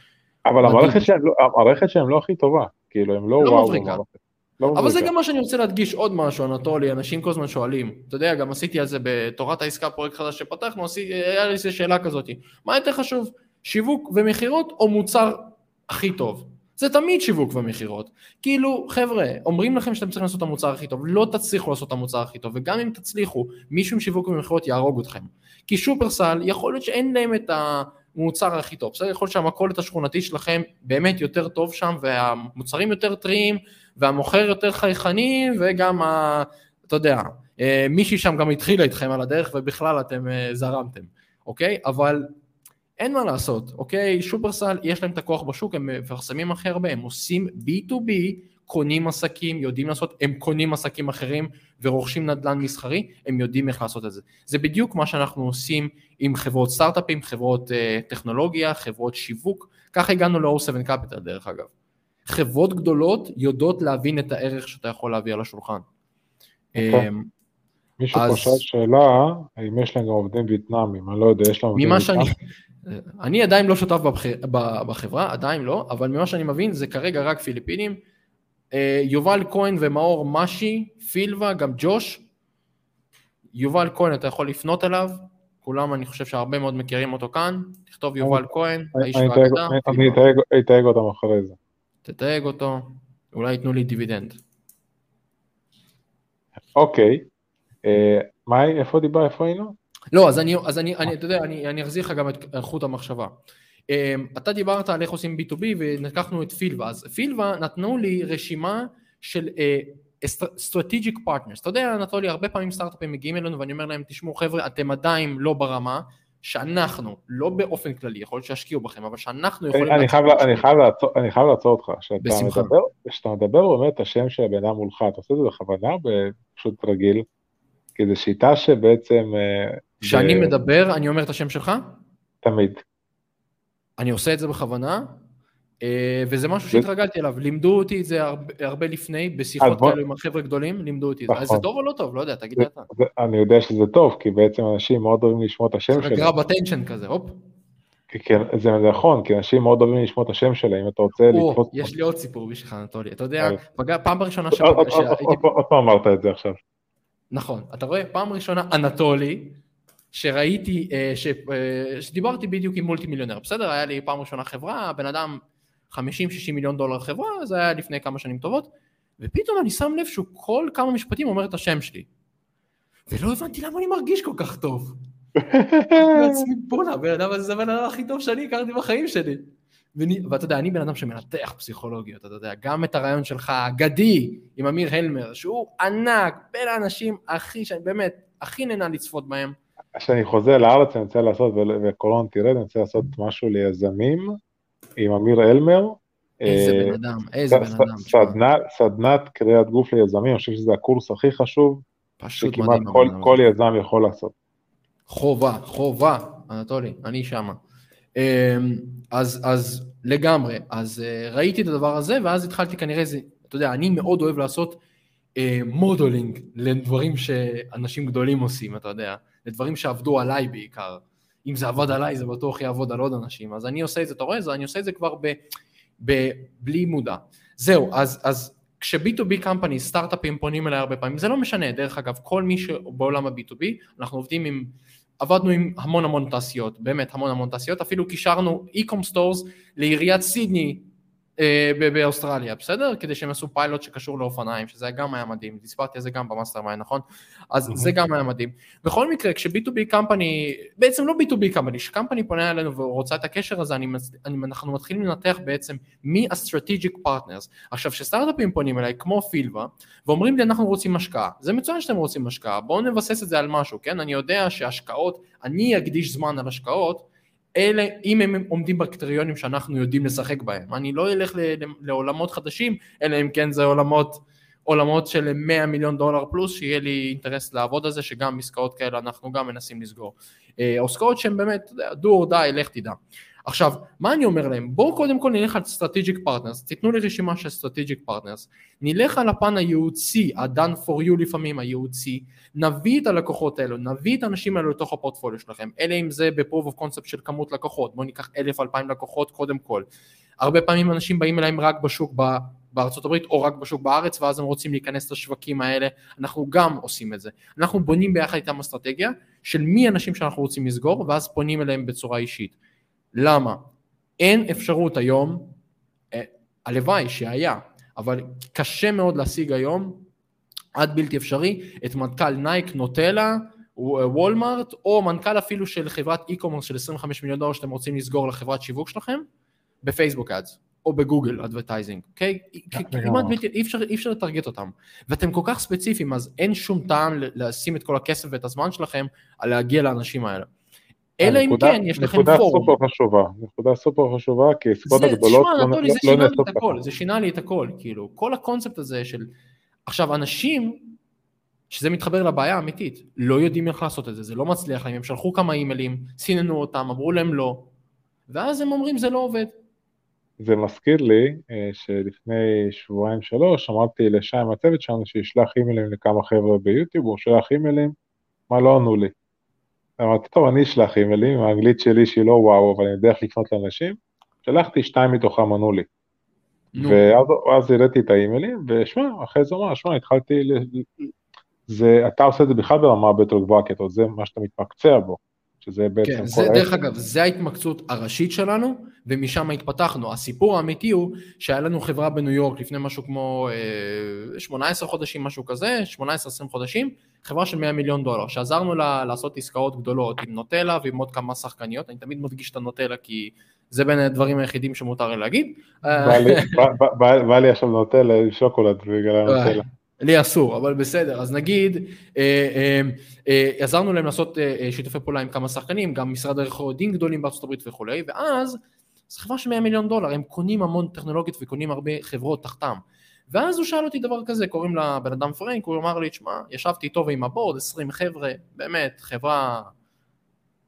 אבל המערכת שלהם, לא, המערכת שלהם לא הכי טובה, כאילו, הם לא, לא וואו. לא אבל זה גם מה שאני רוצה להדגיש עוד משהו, אנטולי, אנשים כל הזמן שואלים, אתה יודע, גם עשיתי על זה בתורת העסקה, פרויקט חדש שפתחנו, היה לי שאלה כזאת, מה יותר חשוב, שיווק ומכירות או מוצר הכי טוב? זה תמיד שיווק ומכירות. כאילו, חבר'ה, אומרים לכם שאתם צריכים לעשות את המוצר הכי טוב, לא תצליחו לעשות את המוצר הכי טוב, וגם אם תצליחו, מישהו עם שיווק ומכירות יהרוג אתכם. כי שופרסל, יכול להיות שאין להם את המוצר הכי טוב, בסדר? יכול להיות שהמכולת השכונתית שלכם באמת יותר טוב שם, והמוצרים יותר טריים, והמוכר יותר חייכני, וגם, ה, אתה יודע, אה, מישהי שם גם התחילה איתכם על הדרך, ובכלל אתם אה, זרמתם, אוקיי? אבל אין מה לעשות, אוקיי? שופרסל, יש להם את הכוח בשוק, הם מפרסמים הכי הרבה, הם עושים B2B, קונים עסקים, יודעים לעשות, הם קונים עסקים אחרים ורוכשים נדל"ן מסחרי, הם יודעים איך לעשות את זה. זה בדיוק מה שאנחנו עושים עם חברות סטארט-אפים, חברות uh, טכנולוגיה, חברות שיווק, ככה הגענו ל-O7 Capital דרך אגב. חברות גדולות יודעות להבין את הערך שאתה יכול להביא על השולחן. אוקיי. אמ, מישהו. פה שאל שאלה, האם יש להם גם עובדים וייטנאמים, אני לא יודע, יש להם עובדים וייטנאמים? אני עדיין לא שותף. בחברה, עדיין לא, אבל ממה שאני מבין זה כרגע רק פיליפינים. אה, יובל כהן ומאור משי, פילבה, גם ג'וש. יובל כהן, אתה יכול לפנות אליו, כולם אני חושב שהרבה מאוד מכירים אותו כאן, תכתוב יובל כהן, האיש והאגדה. אני אתייג אותם אחרי זה. תתייג אותו, אולי ייתנו לי דיבידנד. אוקיי, אה, מה, איפה דיבר, איפה היינו? לא, אז אני, אז אני, אני אתה יודע, אני, אני אחזיר לך גם את חוט המחשבה. Um, אתה דיברת על איך עושים B2B ולקחנו את פילבה, אז פילבה נתנו לי רשימה של uh, strategic partners, אתה יודע אנטולי, הרבה פעמים סטארט-אפים מגיעים אלינו ואני אומר להם, תשמעו חבר'ה, אתם עדיין לא ברמה שאנחנו, לא באופן כללי, יכול להיות שישקיעו בכם, אבל שאנחנו יכולים... אני, חייב, אני, חייב לעצור, אני חייב לעצור אותך, כשאתה מדבר, באמת את השם של הבן אדם מולך, אתה עושה את זה בכוונה, פשוט רגיל, כי זו שיטה שבעצם... אה, כשאני ב... מדבר, אני אומר את השם שלך? תמיד. אני עושה את זה בכוונה, וזה משהו שהתרגלתי אליו, לימדו אותי את זה הרבה, לפני, בשיחות כאלו עם החבר'ה גדולים, לימדו אותי את זה. אז זה נכון. טוב או לא טוב? לא יודע, תגיד לי אתה. אני יודע שזה טוב, כי בעצם אנשים מאוד אוהבים לשמוע את השם שלהם. זה גרב אטנשן כזה, הופ. כן, זה נכון, כי אנשים מאוד אוהבים לשמוע את השם שלהם, אם אתה רוצה לקפוץ... יש לי עוד סיפור בשבילך, אנטולי. אתה יודע, פעם ראשונה שהייתי... עוד פעם אמרת את זה עכשיו. נכון, אתה רואה, פעם ראשונה אנטולי, שראיתי, אה, אה, שדיברתי בדיוק עם מולטי מיליונר, בסדר? היה לי פעם ראשונה חברה, בן אדם 50-60 מיליון דולר חברה, זה היה לפני כמה שנים טובות, ופתאום אני שם לב שהוא כל כמה משפטים אומר את השם שלי. ולא הבנתי למה אני מרגיש כל כך טוב. בעצמי בואנה, הבן אדם הזה זה הבן אדם הכי טוב שאני הכרתי בחיים שלי. ואני- ואתה יודע, אני בן אדם שמנתח פסיכולוגיות, אתה יודע, גם את הרעיון שלך, האגדי, עם אמיר הלמר, שהוא ענק, בין האנשים הכי, שאני באמת, הכי נהנה לצפות בהם. כשאני חוזר לארץ אני רוצה לעשות, וקורונה תרד, אני רוצה לעשות משהו ליזמים עם אמיר אלמר. איזה אה, בן אדם, איזה בן אדם. סדנת, סדנת קריאת גוף ליזמים, אני חושב שזה הקורס הכי חשוב, פשוט שכמעט מדהים. כל. יזם יכול לעשות. חובה, חובה, אנטולי, אני שמה. אמ, אז, אז לגמרי, אז אה, ראיתי את הדבר הזה, ואז התחלתי כנראה, זה, אתה יודע, אני מאוד אוהב לעשות אה, modeling לדברים שאנשים גדולים עושים, אתה יודע, לדברים שעבדו עליי בעיקר. אם זה עבד עליי, זה בטוח יעבוד על עוד אנשים. אז אני עושה את זה, אתה רואה? אני עושה את זה כבר ב, ב, בלי מודע. זהו, אז, אז כש-B2B company, סטארט-אפים פונים אליי הרבה פעמים, זה לא משנה, דרך אגב, כל מי שבעולם ה-B2B, אנחנו עובדים עם, עבדנו עם המון המון תעשיות, באמת המון המון תעשיות, אפילו קישרנו e-com stores לעיריית סידני באוסטרליה, בסדר? כדי שהם יעשו פיילוט שקשור לאופניים, שזה גם היה מדהים, סיפרתי על זה גם ב mastermind, נכון? אז. זה גם היה מדהים. בכל מקרה, כש-B2B company, בעצם לא B2B company, כש company פונה אלינו ורוצה את הקשר הזה, אני, אני, אנחנו מתחילים לנתח בעצם מי ה-strategic partners. עכשיו, כשסטארט-אפים פונים אליי, כמו פילבה, ואומרים לי אנחנו רוצים השקעה, זה מצוין שאתם רוצים השקעה, בואו נבסס את זה על משהו, כן? אני יודע שהשקעות, אני אקדיש זמן על השקעות, אלה, אם הם עומדים בקריטריונים שאנחנו יודעים לשחק בהם. אני לא אלך לעולמות חדשים, אלא אם כן זה עולמות, עולמות של 100 מיליון דולר פלוס, שיהיה לי אינטרס לעבוד על זה, שגם עסקאות כאלה אנחנו גם מנסים לסגור. אה, עסקאות שהן באמת, do or die, לך תדע. עכשיו, מה אני אומר להם? בואו קודם כל נלך על strategic partners, תיתנו לי רשימה של strategic partners, נלך על הפן הייעוצי, ה-done for you לפעמים הייעוצי, נביא את הלקוחות האלו, נביא את האנשים האלו לתוך הפורטפוליו שלכם, אלא אם זה ב-proof of concept של כמות לקוחות, בואו ניקח אלף אלפיים לקוחות קודם כל. הרבה פעמים אנשים באים אליהם רק בשוק ב- בארצות הברית או רק בשוק בארץ ואז הם רוצים להיכנס לשווקים האלה, אנחנו גם עושים את זה. אנחנו בונים ביחד איתם אסטרטגיה של מי האנשים שאנחנו רוצים לסגור ואז פונים אליהם בצורה אישית. למה? אין אפשרות היום, אה, הלוואי שהיה, אבל קשה מאוד להשיג היום, עד בלתי אפשרי, את מנכ"ל נייק, נוטלה, וולמארט, או מנכ"ל אפילו של חברת e-commerce של 25 מיליון דולר שאתם רוצים לסגור לחברת שיווק שלכם, בפייסבוק ads, או בגוגל advertising, אוקיי? כמעט בלתי, אי אפשר, אי אפשר לטרגט אותם. ואתם כל כך ספציפיים, אז אין שום טעם לשים את כל הכסף ואת הזמן שלכם על להגיע לאנשים האלה. אלא אם נקודה- כן, יש לכם נקודה פורום. סופר חשובה, נקודה סופר חשובה, כי העסקות זה, הגדולות לא- אנטולי, לא זה שינה לי את. הכל, זה שינה לי את הכל, כאילו, כל הקונספט הזה של... עכשיו, אנשים, שזה מתחבר לבעיה האמיתית, לא יודעים איך לעשות את זה, זה לא מצליח להם, הם שלחו כמה אימיילים, סיננו אותם, אמרו להם לא, ואז הם אומרים זה לא עובד. זה מזכיר לי אה, שלפני שבועיים שלוש אמרתי לשי מהצוות שלנו שישלח אימיילים לכמה חבר'ה ביוטיוב, הוא שלח אימיילים, מה לא ענו לי. אמרתי, טוב, אני אשלח אימיילים, האנגלית שלי שהיא לא וואו, אבל אני יודע איך לפנות לאנשים, שלחתי שתיים מתוכם ענו לי. ואז אז הראיתי את האימיילים, ושמע, אחרי זה אמר, שמע, התחלתי, ל... זה, אתה עושה את זה בכלל ברמה הרבה יותר גבוהה, כי אתה זה מה שאתה מתמקצע בו, שזה בעצם כן, זה, העסק. דרך אגב, זה ההתמקצות הראשית שלנו, ומשם התפתחנו. הסיפור האמיתי הוא שהיה לנו חברה בניו יורק לפני משהו כמו אה, 18 חודשים, משהו כזה, 18-20 חודשים, חברה של 100 מיליון דולר, שעזרנו לה לעשות עסקאות גדולות עם נוטלה ועם עוד כמה שחקניות, אני תמיד מדגיש את הנוטלה כי זה בין הדברים היחידים שמותר לי להגיד. אה, בא לי- בא עכשיו נוטלה עם שוקולד בגלל הנוטלה. לי אסור, אבל בסדר, אז נגיד, אה, אה, אה, עזרנו להם לעשות אה, אה, שיתופי פעולה עם כמה שחקנים, גם משרד עורכי דין גדולים בארצות הברית וכולי, ואז, זו חברה של 100 מיליון דולר, הם קונים המון טכנולוגיות וקונים הרבה חברות תחתם. ואז הוא שאל אותי דבר כזה, קוראים לה בן אדם פרנק, הוא אמר לי, תשמע, ישבתי איתו ועם הבורד, 20 חבר'ה, באמת, חברה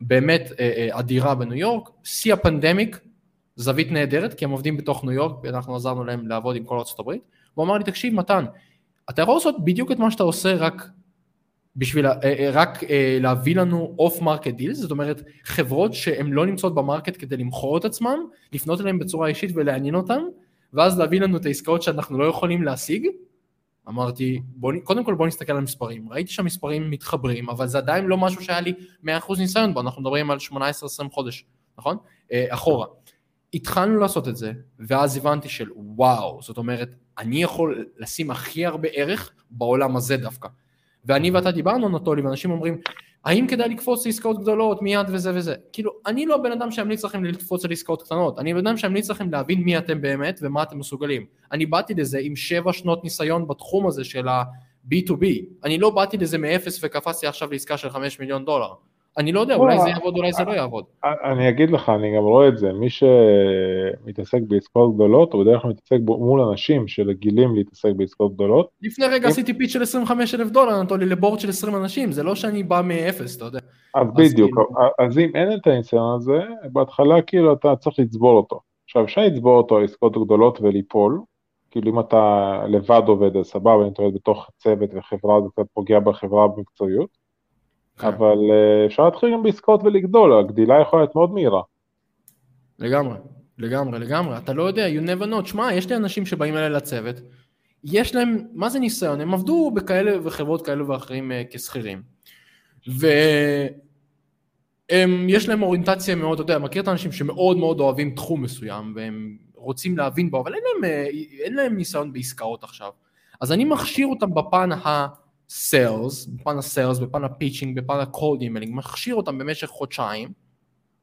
באמת אה, אה, אדירה בניו יורק, שיא הפנדמיק, זווית נהדרת, כי הם עובדים בתוך ניו יורק, ואנחנו עזרנו להם לעבוד עם כל ארצות הברית, הוא אמר לי, תקשיב מתן, אתה יכול לעשות בדיוק את מה שאתה עושה רק בשביל, אה, אה, רק אה, להביא לנו off market deals, זאת אומרת חברות שהן לא נמצאות ב market כדי למכור את עצמם, לפנות אליהן בצורה אישית ולעניין אותן, ואז להביא לנו את העסקאות שאנחנו לא יכולים להשיג. אמרתי, בוא, קודם כל בוא נסתכל על המספרים, ראיתי שהמספרים מתחברים, אבל זה עדיין לא משהו שהיה לי 100% ניסיון בו, אנחנו מדברים על 18-20 חודש, נכון? אחורה. התחלנו לעשות את זה, ואז הבנתי של וואו, זאת אומרת, אני יכול לשים הכי הרבה ערך בעולם הזה דווקא. ואני ואתה דיברנו נטולי, ואנשים אומרים, האם כדאי לקפוץ לעסקאות גדולות מיד וזה וזה? כאילו, אני לא הבן אדם שימליץ לכם לקפוץ על עסקאות קטנות, אני הבן אדם שימליץ לכם להבין מי אתם באמת ומה אתם מסוגלים. אני באתי לזה עם שבע שנות ניסיון בתחום הזה של ה-B2B, אני לא באתי לזה מאפס וקפצתי עכשיו לעסקה של חמש מיליון דולר. אני לא יודע, אולי זה יעבוד, אולי זה לא יעבוד. אני אגיד לך, אני גם רואה את זה, מי שמתעסק בעסקאות גדולות, הוא בדרך כלל מתעסק מול אנשים שרגילים להתעסק בעסקאות גדולות. לפני רגע עשיתי פיץ של 25 אלף דולר, נתנו לי לבורד של 20 אנשים, זה לא שאני בא מאפס, אתה יודע. אז בדיוק, כאילו- אז אם אין את הניסיון הזה, בהתחלה כאילו אתה צריך לצבור אותו. עכשיו אפשר לצבור אותו על עסקאות גדולות וליפול, כאילו אם אתה לבד עובד אז סבבה, אם אתה עובד בתוך צוות וחברה זה קצת פוגע בחברה במקצועיות. כן. אבל אה, אפשר להתחיל גם בעסקאות ולגדול, הגדילה יכולה להיות מאוד מהירה. לגמרי, לגמרי, לגמרי, אתה לא יודע, you never know, תשמע, יש לי אנשים שבאים אליי לצוות, יש להם, מה זה ניסיון? הם עבדו בכאלה וחברות כאלה ואחרים uh, כשכירים, ויש להם אוריינטציה מאוד, אתה יודע, מכיר את האנשים שמאוד מאוד אוהבים תחום מסוים, והם רוצים להבין בו, אבל אין להם, אה, אין להם ניסיון בעסקאות עכשיו. אז אני מכשיר אותם בפן ה... sales, בפן ה sales, בפן ה pitching, בפן ה cold emailing, מכשיר אותם במשך חודשיים,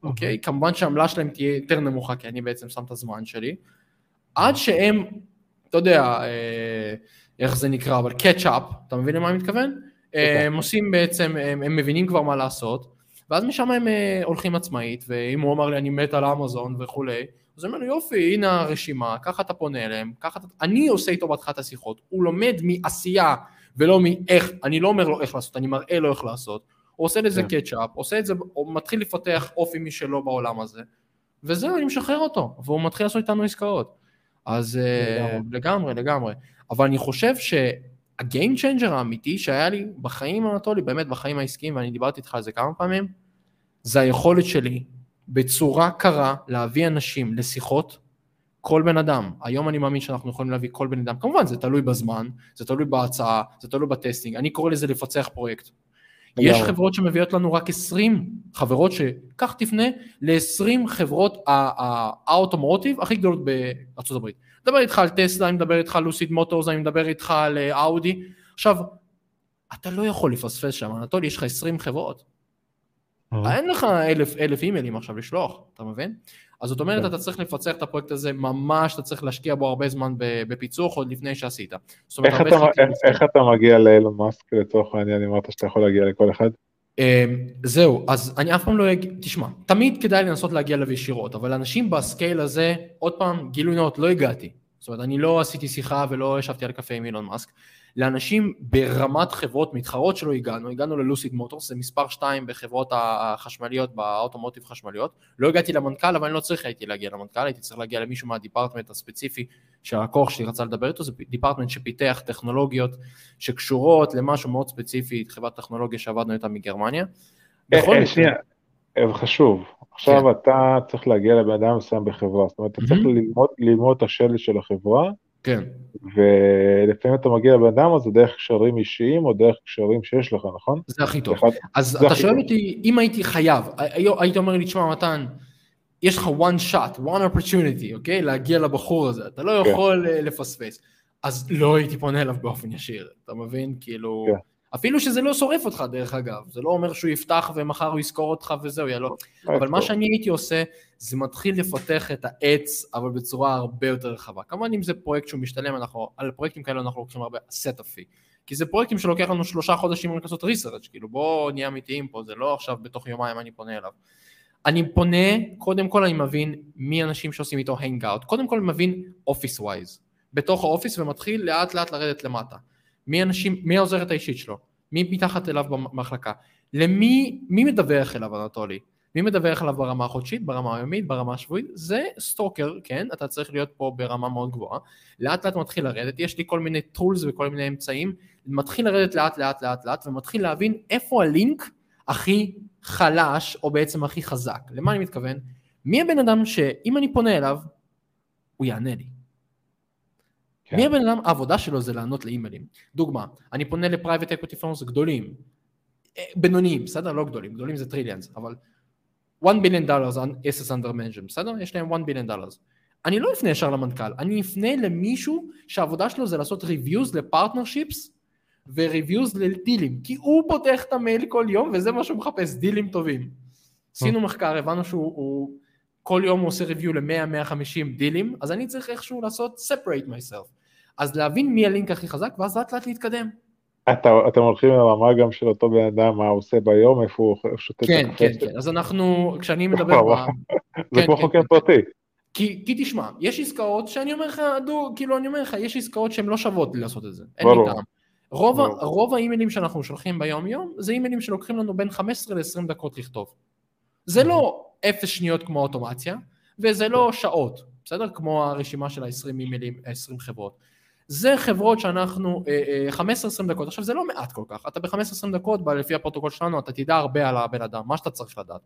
אוקיי? Okay. Okay? כמובן שהעמלה שלהם תהיה יותר נמוכה, כי אני בעצם שם את הזמן שלי, עד שהם, אתה יודע, אה, איך זה נקרא, אבל catch up, אתה מבין למה אני מתכוון? Okay. אה, הם עושים בעצם, הם, הם מבינים כבר מה לעשות, ואז משם הם אה, הולכים עצמאית, ואם הוא אמר לי אני מת על אמזון וכולי, אז הוא אומר לי יופי, הנה הרשימה, ככה אתה פונה אליהם, ככה אתה... אני עושה איתו בהתחלה את השיחות, הוא לומד מעשייה ולא מאיך, אני לא אומר לו איך לעשות, אני מראה לו איך לעשות, הוא עושה לזה כן. catch up, עושה את זה, הוא מתחיל לפתח אופי משלו בעולם הזה, וזהו, אני משחרר אותו, והוא מתחיל לעשות איתנו עסקאות. אז אה, לגמרי, לגמרי. אבל אני חושב שה game changer האמיתי שהיה לי בחיים אנטולי, באמת בחיים העסקיים, ואני דיברתי איתך על זה כמה פעמים, זה היכולת שלי בצורה קרה להביא אנשים לשיחות כל בן אדם. היום אני מאמין שאנחנו יכולים להביא כל בן אדם. כמובן, זה תלוי בזמן, זה תלוי בהצעה, זה תלוי בטסטינג. אני קורא לזה לפצח פרויקט. יש חברות שמביאות לנו רק 20 חברות שכך תפנה ל-20 חברות האוטומוטיב הכי גדולות בארצות הברית. אני מדבר איתך על טסלה, אני מדבר איתך על לוסיד מוטורס, אני מדבר איתך על אה, אאודי. עכשיו, אתה לא יכול לפספס שם, אנטולי, יש לך 20 חברות. אין לך אלף, אלף אימיילים עכשיו לשלוח, אתה מבין? אז זאת אומרת, כן. אתה צריך לפצח את הפרויקט הזה ממש, אתה צריך להשקיע בו הרבה זמן בפיצוח עוד לפני שעשית. איך, אתה, איך, איך אתה מגיע לאילון מאסק לצורך העניין, אמרת שאתה יכול להגיע לכל אחד? אמ, זהו, אז אני אף פעם לא אגיד, תשמע, תמיד כדאי לנסות להגיע אליו ישירות, אבל אנשים בסקייל הזה, עוד פעם, גילוי נאות, לא הגעתי. זאת אומרת, אני לא עשיתי שיחה ולא ישבתי על קפה עם אילון מאסק. לאנשים ברמת חברות מתחרות שלא הגענו, הגענו ללוסיד מוטורס, זה מספר 2 בחברות החשמליות, באוטומוטיב חשמליות, לא הגעתי למנכ"ל, אבל אני לא צריך הייתי להגיע למנכ"ל, הייתי צריך להגיע למישהו מהדיפרטמנט הספציפי שהלקוח שלי רצה לדבר איתו, זה דיפרטמנט שפיתח טכנולוגיות שקשורות למשהו מאוד ספציפי, חברת טכנולוגיה שעבדנו איתה מגרמניה. אה, אה, שנייה, חשוב, עכשיו כן. אתה צריך להגיע לבן אדם מסוים בחברה, זאת אומרת, אתה צריך ללמוד את השלד של החברה, כן. ולפעמים אתה מגיע לבן אדם הזה דרך קשרים אישיים או דרך קשרים שיש לך, נכון? זה הכי טוב. אחד... אז אתה שואל אותי, אם הייתי חייב, היית אומר לי, תשמע מתן, יש לך one shot, one opportunity, אוקיי? להגיע לבחור הזה, אתה לא כן. יכול כן. לפספס. אז לא הייתי פונה אליו באופן ישיר, אתה מבין? כאילו... כן. אפילו שזה לא שורף אותך דרך אגב, זה לא אומר שהוא יפתח ומחר הוא יזכור אותך וזהו, יאללה. אבל מה שאני הייתי עושה, זה מתחיל לפתח את העץ, אבל בצורה הרבה יותר רחבה. כמובן אם זה פרויקט שהוא משתלם, אנחנו, על פרויקטים כאלה אנחנו לוקחים הרבה fee. כי זה פרויקטים שלוקח לנו שלושה חודשים לעשות research, כאילו בואו נהיה אמיתיים פה, זה לא עכשיו בתוך יומיים אני פונה אליו. אני פונה, קודם כל אני מבין מי אנשים שעושים איתו hangout, קודם כל אני מבין office wise, בתוך האופיס ומתחיל לאט לאט לרדת למטה. מי אנשים, מי העוזרת האישית שלו, מי מתחת אליו במחלקה, למי, מי מדווח אליו אנטולי, מי מדווח אליו ברמה החודשית, ברמה היומית, ברמה השבועית, זה סטוקר, כן, אתה צריך להיות פה ברמה מאוד גבוהה, לאט לאט מתחיל לרדת, יש לי כל מיני טולס וכל מיני אמצעים, מתחיל לרדת לאט לאט לאט לאט ומתחיל להבין איפה הלינק הכי חלש או בעצם הכי חזק, למה אני מתכוון? מי הבן אדם שאם אני פונה אליו, הוא יענה לי. כן. מי הבן אדם, העבודה שלו זה לענות לאימיילים. דוגמה, אני פונה ל private equity firms גדולים, אה, בינוניים, בסדר? לא גדולים, גדולים זה trillions, אבל 1 billion דולר assets under management, בסדר? יש להם 1 billion דולר. אני לא אפנה ישר למנכ"ל, אני אפנה למישהו שהעבודה שלו זה לעשות reviews ל partnerships ו-reviews לדילים, כי הוא פותח את המייל כל יום וזה מה שהוא מחפש, דילים טובים. עשינו מחקר, הבנו שהוא הוא, כל יום הוא עושה review ל-100-150 דילים, אז אני צריך איכשהו לעשות separate myself. אז להבין מי הלינק הכי חזק, ואז לאט לאט להתקדם. אתה, אתם הולכים לרמה גם של אותו בן אדם, מה הוא עושה ביום, איפה הוא שותה כן, את הקפה כן, שלו. כן, אז אנחנו, כשאני מדבר, ב- זה כן, כמו כן, חוקר כן. פרטי. כי, כי תשמע, יש עסקאות שאני אומר לך, דו, כאילו אני אומר לך, יש עסקאות שהן לא שוות לי לעשות את זה, אין לי. טעם. רוב. רוב האימיילים שאנחנו שולחים ביום יום, זה אימיילים שלוקחים לנו בין 15 ל-20 דקות לכתוב. זה לא אפס שניות כמו אוטומציה, וזה לא שעות, בסדר? כמו הרשימה של ה-20 אימיילים, 20 חברות. זה חברות שאנחנו, אה, אה, 15-20 דקות, עכשיו זה לא מעט כל כך, אתה ב-15-20 דקות, לפי הפרוטוקול שלנו, אתה תדע הרבה על הבן אדם, מה שאתה צריך לדעת.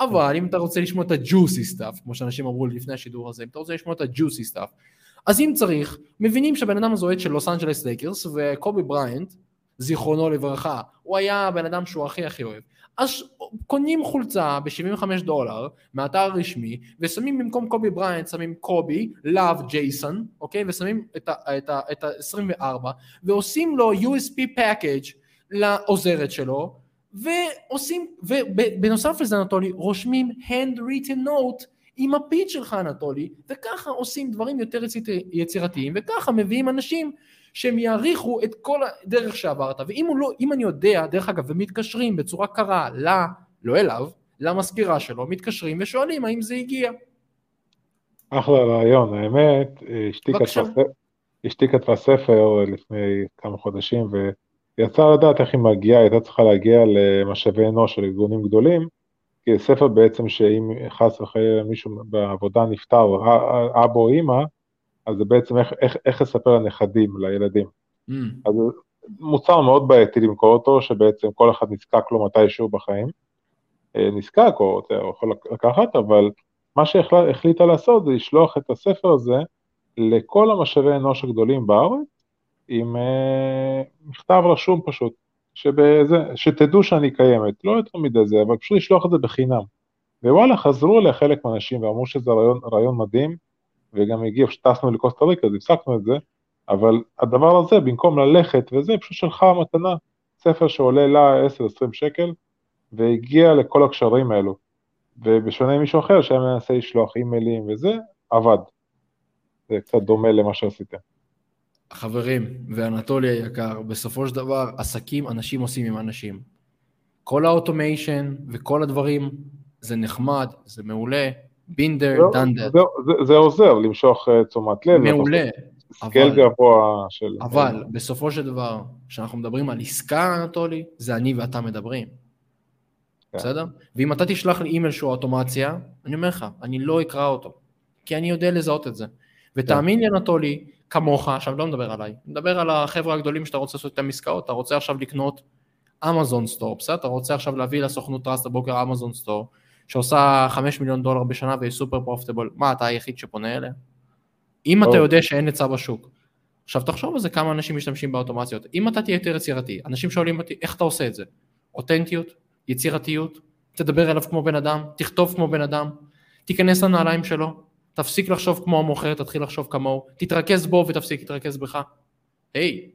אבל אם אתה רוצה לשמוע את ה-juicy stuff, כמו שאנשים אמרו לי לפני השידור הזה, אם אתה רוצה לשמוע את ה-juicy stuff, אז אם צריך, מבינים שהבן אדם הזה אוהד של לוס אנג'לס לייקרס, וקובי בריינט, זיכרונו לברכה, הוא היה הבן אדם שהוא הכי הכי אוהב. אז קונים חולצה ב-75 דולר מהאתר הרשמי, ושמים במקום קובי בריינט, שמים קובי, love Jason, אוקיי? ושמים את ה-24, ועושים לו UPS package לעוזרת שלו, ועושים, ובנוסף לזה אנטולי, רושמים hand written note עם ה pitch שלך אנטולי, וככה עושים דברים יותר יציר- יצירתיים, וככה מביאים אנשים שהם יעריכו את כל הדרך שעברת, ואם הוא לא, אם אני יודע, דרך אגב, ומתקשרים בצורה קרה, לה, לא אליו, למזכירה שלו, מתקשרים ושואלים האם זה הגיע. אחלה רעיון, האמת, אשתי. כתבה, אשתי כתבה ספר לפני כמה חודשים, ויצאה לדעת איך היא מגיעה, היא הייתה צריכה להגיע למשאבי אנוש של ארגונים גדולים, כי זה ספר בעצם שאם חס וחלילה מישהו בעבודה נפטר, אבא או אימא, אז זה בעצם איך, איך, איך לספר לנכדים, לילדים. Mm, אז מוצר מאוד בעייתי למכור אותו, שבעצם כל אחד נזקק לו מתישהו בחיים. אה, נזקק, או הוא יכול לקחת, אבל מה שהחליטה לעשות זה לשלוח את הספר הזה לכל המשאבי אנוש הגדולים בארץ, עם אה, מכתב רשום פשוט, שבזה, שתדעו שאני קיימת, לא יותר מדי זה, אבל פשוט לשלוח את זה בחינם. ווואלה, חזרו אליה חלק מהאנשים ואמרו שזה רעיון, רעיון מדהים, וגם הגיע, כשטסנו לקוסטה ריקה, אז הפסקנו את זה, אבל הדבר הזה, במקום ללכת וזה, פשוט שלחה מתנה, ספר שעולה לה 10-20 שקל, והגיע לכל הקשרים האלו. ובשונה ממישהו אחר שהיה מנסה לשלוח אימיילים וזה, עבד. זה קצת דומה למה שעשיתם. חברים, ואנטולי היקר, בסופו של דבר, עסקים אנשים עושים עם אנשים. כל ה automation וכל הדברים, זה נחמד, זה מעולה, בינדר, דנדר, זה, זה עוזר למשוך אה, תשומת לב. מעולה. אבל- גבוה של... אבל בסופו של דבר, כשאנחנו מדברים על עסקה, אנטולי, זה אני ואתה מדברים. כן. בסדר? ואם אתה תשלח לי אימייל שהוא אוטומציה, אני אומר לך, אני לא אקרא אותו, כי אני יודע לזהות את זה. ותאמין לי, אנטולי, כמוך, עכשיו לא מדבר עליי, מדבר על החבר'ה הגדולים שאתה רוצה לעשות איתם עסקאות, אתה רוצה עכשיו לקנות אמזון store, בסדר? אתה רוצה עכשיו להביא לסוכנות טראסט הבוקר אמזון store, שעושה 5 מיליון דולר בשנה והיא סופר פרופטבול, מה, אתה היחיד שפונה אליה? אם אתה ברור. יודע שאין היצע בשוק, עכשיו תחשוב על זה כמה אנשים משתמשים באוטומציות. אם אתה תהיה יותר יצירתי, אנשים שואלים אותי, איך אתה עושה את זה? אותנטיות, יצירתיות, תדבר אליו כמו בן אדם, תכתוב כמו בן אדם, תיכנס לנעליים שלו, תפסיק לחשוב כמו המוכר, תתחיל לחשוב כמוהו, תתרכז בו ותפסיק להתרכז בך. היי,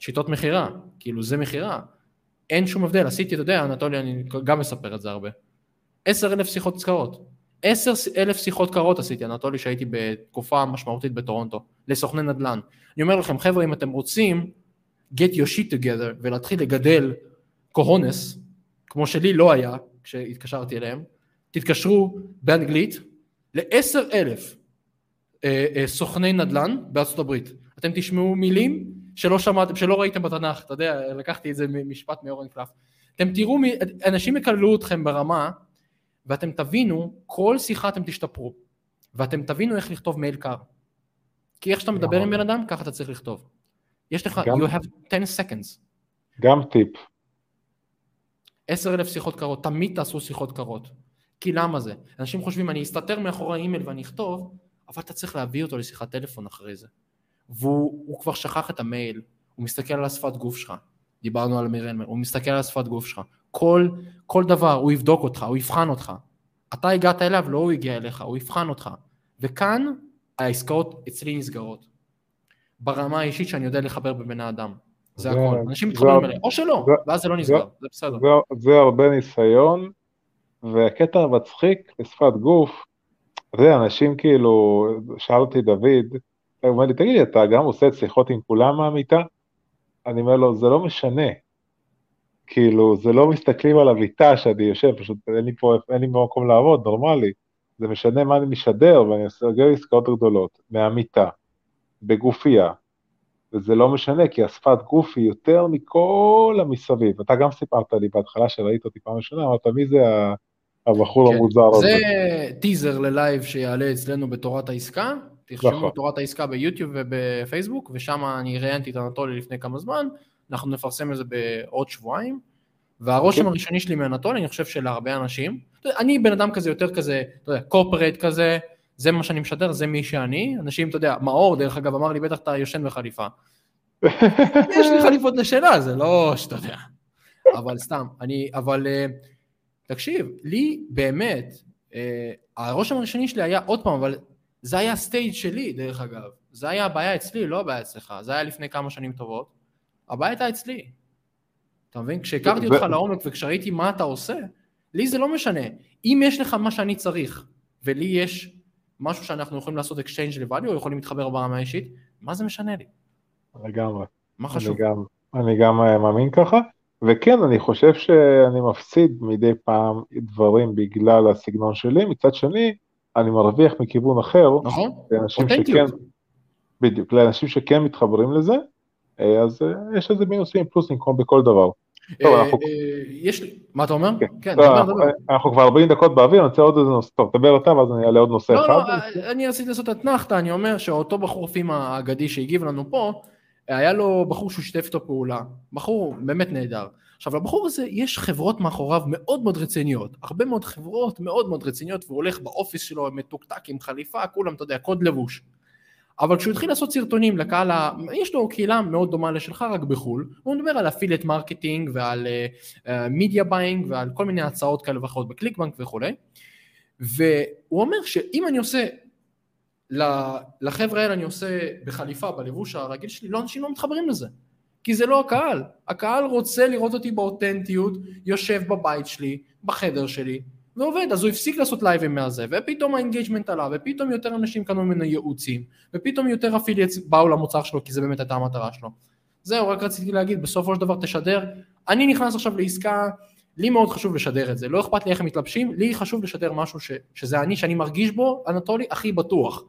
שיטות מכירה, כאילו זה מכירה. אין שום הבדל, עשיתי, אתה יודע, אנטולי, אני גם מספר את זה הרבה. עשר אלף שיחות קצרות. עשר אלף שיחות קרות עשיתי, אנטולי, שהייתי בתקופה משמעותית בטורונטו, לסוכני נדל"ן. אני אומר לכם, חבר'ה, אם אתם רוצים get your shit together ולהתחיל לגדל קוהונס, כמו שלי לא היה כשהתקשרתי אליהם, תתקשרו באנגלית לעשר אלף אה, אה, סוכני נדל"ן בארצות הברית. אתם תשמעו מילים שלא שמעתם, שלא ראיתם בתנ"ך, אתה יודע, לקחתי את זה ממשפט מאורן קלף. אתם תראו, אנשים יקללו אתכם ברמה, ואתם תבינו, כל שיחה אתם תשתפרו, ואתם תבינו איך לכתוב מייל קר. כי איך שאתה מדבר עם בן אדם, ככה אתה צריך לכתוב. יש לך, גם- you have 10 seconds. גם טיפ. עשר אלף שיחות קרות, תמיד תעשו שיחות קרות. כי למה זה? אנשים חושבים, אני אסתתר מאחורי האימייל ואני אכתוב, אבל אתה צריך להביא אותו לשיחת טלפון אחרי זה. והוא הוא כבר שכח את המייל, הוא מסתכל על השפת גוף שלך. דיברנו על מירן, הוא מסתכל על השפת גוף שלך. כל, כל דבר, הוא יבדוק אותך, הוא יבחן אותך. אתה הגעת אליו, לא הוא הגיע אליך, הוא יבחן אותך. וכאן העסקאות אצלי נסגרות. ברמה האישית שאני יודע לחבר בבן האדם. זה זה- הכל. אנשים זה- מתחברים אליהם, או שלא, זה- ואז זה לא נסגר, זה בסדר. זה, זה הרבה ניסיון, והקטע המצחיק לשפת גוף, זה אנשים כאילו, שאל אותי דוד, הוא אומר לי, תגיד לי, אתה גם עושה שיחות עם כולם מהמיטה? אני אומר לו, זה לא משנה. כאילו, זה לא מסתכלים על המיטה שאני יושב, פשוט אין לי פה, אין לי מקום לעבוד, נורמלי. זה משנה מה אני משדר, ואני סוגר עסקאות גדולות, מהמיטה, בגופייה, וזה לא משנה, כי השפת גוף היא יותר מכל המסביב. אתה גם סיפרת לי בהתחלה שראית אותי פעם ראשונה, אמרת, מי זה הבחור כן. המוזר הזה? זה טיזר ללייב שיעלה אצלנו בתורת העסקה, תרשמו נכון. תורת העסקה ביוטיוב ובפייסבוק, ושם אני ראיינתי את אנטולי לפני כמה זמן, אנחנו נפרסם את זה בעוד שבועיים, והרושם אוקיי. הראשוני שלי מאנטולי, אני חושב שלהרבה אנשים, אני בן אדם כזה יותר כזה, אתה יודע, קורפרט כזה, זה מה שאני משדר, זה מי שאני, אנשים, אתה יודע, מאור, דרך אגב, אמר לי, בטח אתה יושן בחליפה. יש לי חליפות לשינה, זה לא שאתה יודע. אבל סתם, אני, אבל אה, תקשיב, לי באמת, אה, הרושם הראשוני שלי היה עוד פעם, אבל זה היה הסטייג' שלי, דרך אגב. זה היה הבעיה אצלי, לא הבעיה אצלך. זה היה לפני כמה שנים טובות. הבעיה הייתה אצלי. אתה מבין? כשהכרתי אותך לעומק וכשראיתי מה אתה עושה, לי זה לא משנה. אם יש לך מה שאני צריך, ולי יש משהו שאנחנו יכולים לעשות exchange ל-value, או יכולים להתחבר ברמה האישית, מה זה משנה לי? לגמרי. מה אני חשוב? גם, אני גם אה, מאמין ככה, וכן, אני חושב שאני מפסיד מדי פעם דברים בגלל הסגנון שלי, מצד שני, אני מרוויח מכיוון אחר, נכון? לאנשים שכן, אותנטיות. בדיוק, לאנשים שכן מתחברים לזה, אז אה, יש לזה מינוסים פלוסים כמו בכל דבר. טוב, אה, אנחנו- אה, יש לי, מה אתה אומר? כן. כן, לא, דבר, אנחנו- דבר. אנחנו כבר 40 דקות באוויר, אני רוצה עוד איזה נושא, טוב, תדבר אתה ואז אני אעלה עוד נושא לא, אחד. לא, אה, אני רציתי לעשות אתנחתא, אני אומר שאותו בחור פימה האגדי שהגיב לנו פה, היה לו בחור שהוא שיתף איתו פעולה, בחור באמת נהדר. עכשיו לבחור הזה יש חברות מאחוריו מאוד מאוד רציניות, הרבה מאוד חברות מאוד מאוד רציניות, והוא הולך ב office שלו מתוקתק עם חליפה, כולם, אתה יודע, קוד לבוש. אבל כשהוא התחיל לעשות סרטונים לקהל, ה... יש לו קהילה מאוד דומה לשלך רק בחו"ל, הוא מדבר על affiliate marketing ועל media buying ועל כל מיני הצעות כאלה ואחרות ב ClickBank וכולי, והוא אומר שאם אני עושה, לחבר'ה האלה אני עושה בחליפה, בלבוש הרגיל שלי, לא אנשים לא מתחברים לזה. כי זה לא הקהל. הקהל רוצה לראות אותי באותנטיות, יושב בבית שלי, בחדר שלי, ועובד. אז הוא הפסיק לעשות לייבים מהזה, ופתאום ה engagement עלה, ופתאום יותר אנשים קנו ממנו ייעוצים, ופתאום יותר affiliates באו למוצר שלו, כי זה באמת הייתה המטרה שלו. זהו, רק רציתי להגיד, בסופו של דבר תשדר. אני נכנס עכשיו לעסקה, לי מאוד חשוב לשדר את זה, לא אכפת לי איך הם מתלבשים, לי חשוב לשדר משהו ש, שזה אני, שאני מרגיש בו, אנטולי, הכי בטוח.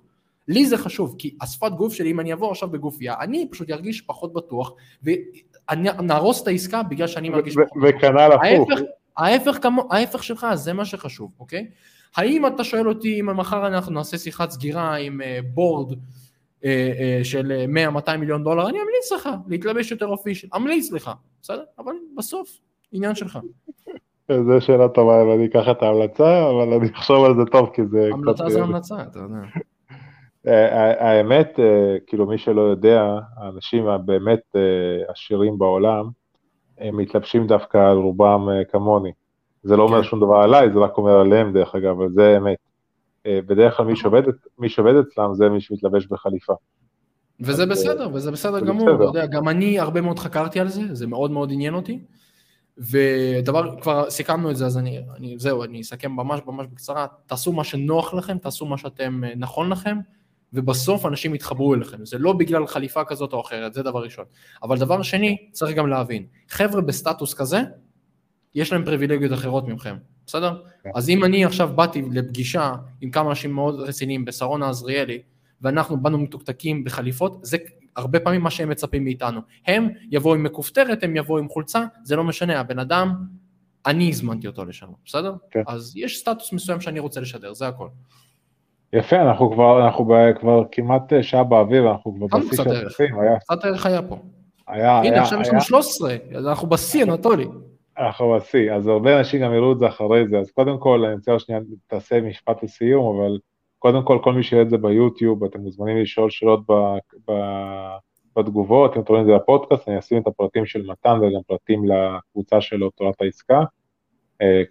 לי זה חשוב, כי השפת גוף שלי, אם אני אבוא עכשיו בגופייה, אני פשוט ארגיש פחות בטוח, ונהרוס את העסקה בגלל שאני מרגיש פחות בטוח. וכנ"ל הפוך. ההפך, כמו, ההפך שלך, זה מה שחשוב, אוקיי? האם אתה שואל אותי אם מחר אנחנו נעשה שיחת סגירה עם אה, בורד אה, אה, של 100-200 מיליון דולר, אני אמליץ לך להתלבש יותר אופישל, אמליץ לך, בסדר? אבל בסוף, עניין שלך. זו שאלה טובה, אם אני אקח את ההמלצה, אבל אני אחשוב על זה טוב, כי זה... המלצה זה המלצה, אתה יודע. האמת, כאילו מי שלא יודע, האנשים הבאמת עשירים בעולם, מתלבשים דווקא על רובם אה, כמוני. זה לא אומר כן. שום דבר עליי, זה רק אומר עליהם דרך אגב, אבל זה אמת. אה, בדרך כלל מי נכון. שעובד, מי שעובד אצלם זה מי שמתלבש בחליפה. וזה אז, בסדר, וזה בסדר גמור. אתה יודע, גם אני הרבה מאוד חקרתי על זה, זה מאוד מאוד עניין אותי, ודבר, כבר סיכמנו את זה, אז אני, אני זהו, אני אסכם ממש ממש בקצרה, תעשו מה שנוח לכם, תעשו מה שאתם אה, נכון לכם, ובסוף אנשים יתחברו אליכם, זה לא בגלל חליפה כזאת או אחרת, זה דבר ראשון. אבל דבר שני, צריך גם להבין, חבר'ה בסטטוס כזה, יש להם פריבילגיות אחרות מכם, בסדר? כן. אז אם אני עכשיו באתי לפגישה עם כמה אנשים מאוד רציניים בשרונה עזריאלי, ואנחנו באנו מתוקתקים בחליפות, זה הרבה פעמים מה שהם מצפים מאיתנו. הם יבואו עם מכופתרת, הם יבואו עם חולצה, זה לא משנה, הבן אדם, אני הזמנתי אותו לשם, בסדר? כן. אז יש סטטוס מסוים שאני רוצה לשדר, זה הכל. יפה, אנחנו כבר, אנחנו ב- כבר כמעט אה, שעה באוויר, אנחנו כבר בשיא של? הצופים, היה, קצת ערך היה פה. היה, הנה, היה, עכשיו יש היה, לנו 13, אז אנחנו בשיא, אנטולי. אנחנו בשיא, אז הרבה אנשים גם יראו את זה אחרי זה, אז קודם כל, אני רוצה שנייה, תעשה משפט לסיום, אבל קודם כל, כל מי שיראה את זה ביוטיוב, אתם מוזמנים לשאול שאלות ב, ב, בתגובות, אתם רואים את זה בפודקאסט, אני אשים את הפרטים של מתן וגם פרטים לקבוצה שלו, תורת העסקה.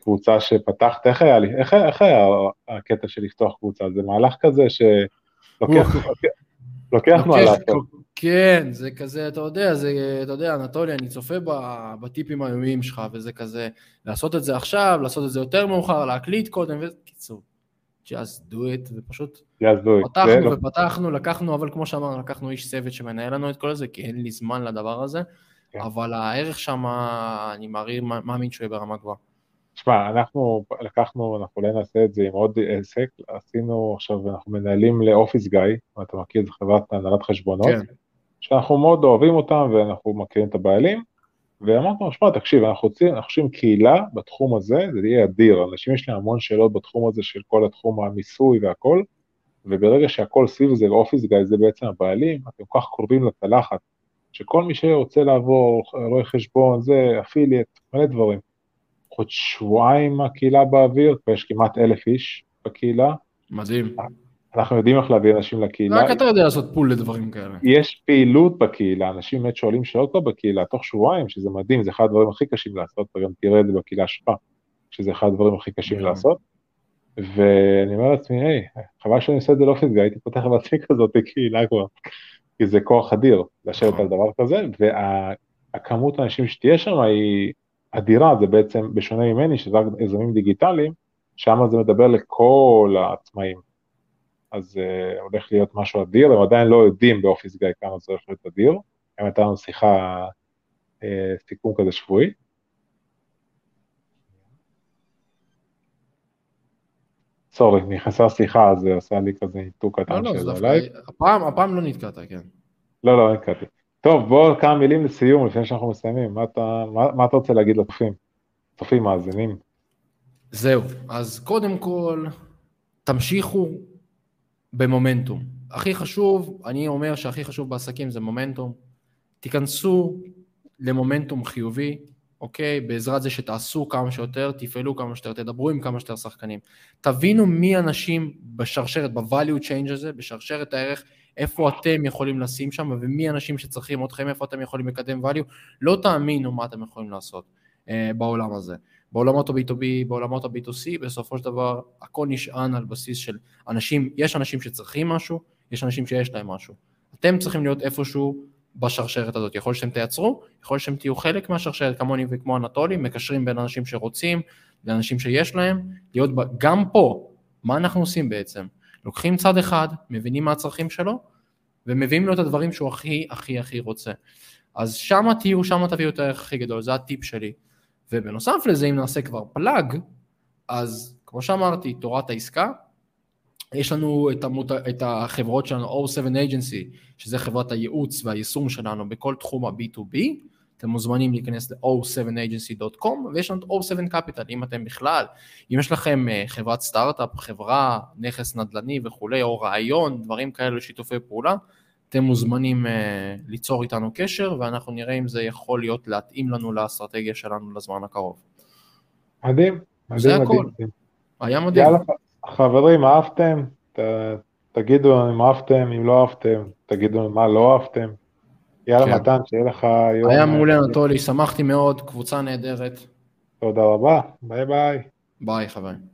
קבוצה שפתחת, איך היה איך, איך היה הקטע של לפתוח קבוצה? זה מהלך כזה שלוקח לוקח מהלך. כן, זה כזה, אתה יודע, זה, אתה יודע, אנטוליה, אני צופה בטיפים היומיים שלך, וזה כזה, לעשות את זה עכשיו, לעשות את זה יותר מאוחר, להקליט קודם, וקיצור, just do it, ופשוט just do it. פתחנו לא- ופתחנו, לקחנו, אבל כמו שאמרנו, לקחנו איש צוות שמנהל לנו את כל זה, כי אין לי זמן לדבר הזה, כן. אבל הערך שם, אני מאמין שהוא יהיה ברמה גבוהה. תשמע, אנחנו לקחנו, אנחנו אולי נעשה את זה עם עוד עסק, עשינו עכשיו, אנחנו מנהלים לאופיס גיא, אתה מכיר, זו חברת הנהלת חשבונות, כן. שאנחנו מאוד אוהבים אותם ואנחנו מכירים את הבעלים, ואמרנו, שמע, תקשיב, אנחנו רוצים, אנחנו חושבים קהילה בתחום הזה, זה יהיה אדיר, אנשים יש להם המון שאלות בתחום הזה של כל התחום המיסוי והכל, וברגע שהכל סביב זה, אופיס גיא זה בעצם הבעלים, אתם כל כך קרובים לצלחת, שכל מי שרוצה לעבור, רואה חשבון, זה, אפיליאט, מלא דברים. עוד שבועיים הקהילה באוויר, ויש כמעט אלף איש בקהילה. מדהים. אנחנו יודעים איך להביא אנשים לקהילה. רק אתה יודע לעשות פול לדברים כאלה. יש פעילות בקהילה, אנשים באמת שואלים שאלות פה בקהילה, תוך שבועיים, שזה מדהים, זה אחד הדברים הכי קשים לעשות, וגם תראה את זה בקהילה שלך, שזה אחד הדברים הכי קשים yeah. לעשות. ואני אומר לעצמי, היי, חבל שאני עושה את זה לא פיזגה, הייתי פותח בעצמי כזאת קהילה כבר, כי זה כוח אדיר לשבת נכון. על דבר כזה, והכמות האנשים שתהיה שם היא אדירה, זה בעצם, בשונה ממני, שזה רק יזמים דיגיטליים, שם זה מדבר לכל העצמאים. אז uh, הולך להיות משהו אדיר, הם עדיין לא יודעים באופיס גיא כמה זה הולך להיות אדיר, גם הייתה לנו שיחה, uh, סיכום כזה שבועי. sorry, נכנסה שיחה, אז זה עשה לי כזה ניתוק קטן לא, לא, של ה live. הפעם, הפעם לא נתקעת, כן. לא, לא, נתקעתי. טוב, בואו כמה מילים לסיום לפני שאנחנו מסיימים. מה אתה, מה, מה אתה רוצה להגיד לצופים? צופים מאזינים. זהו, אז קודם כל, תמשיכו במומנטום. הכי חשוב, אני אומר שהכי חשוב בעסקים זה מומנטום. תיכנסו למומנטום חיובי, אוקיי? בעזרת זה שתעשו כמה שיותר, תפעלו כמה שיותר, תדברו עם כמה שיותר שחקנים. תבינו מי אנשים בשרשרת, ב-value change הזה, בשרשרת הערך, איפה אתם יכולים לשים שם, ומי האנשים שצריכים אתכם, איפה אתם יכולים לקדם value, לא תאמינו מה אתם יכולים לעשות אה, בעולם הזה. בעולמות ה-B2B, בעולמות ה-B2C, בסופו של דבר הכל נשען על בסיס של אנשים, יש אנשים שצריכים משהו, יש אנשים שיש להם משהו. אתם צריכים להיות איפשהו בשרשרת הזאת. יכול שאתם תייצרו, יכול שאתם תהיו חלק מהשרשרת כמוני וכמו אנטולי, מקשרים בין אנשים שרוצים לאנשים שיש להם, להיות ב... גם פה, מה אנחנו עושים בעצם? לוקחים צד אחד, מבינים מה הצרכים שלו, ומביאים לו את הדברים שהוא הכי הכי הכי רוצה. אז שמה תהיו, שמה תביאו את הערך הכי גדול, זה הטיפ שלי. ובנוסף לזה, אם נעשה כבר פלאג, אז כמו שאמרתי, תורת העסקה, יש לנו את, המות... את החברות שלנו, O7 Agency, שזה חברת הייעוץ והיישום שלנו בכל תחום ה-B2B, אתם מוזמנים להיכנס ל-o7agency.com ויש לנו את O7 Capital, אם אתם בכלל, אם יש לכם אה, חברת סטארט-אפ, חברה, נכס נדל"ני וכולי, או רעיון, דברים כאלה, שיתופי פעולה, אתם מוזמנים uh, ליצור איתנו קשר ואנחנו נראה אם זה יכול להיות להתאים לנו לאסטרטגיה שלנו לזמן הקרוב. מדהים, מדהים, זה מדהים. היה מדהים. יאללה, חברים, אהבתם? ת, תגידו אם אהבתם, אם לא אהבתם, תגידו מה לא אהבתם. יאללה כן. מתן, שיהיה לך יום... היה מעולה אנטולי, שמחתי מאוד, קבוצה נהדרת. תודה רבה, ביי ביי. ביי חברים.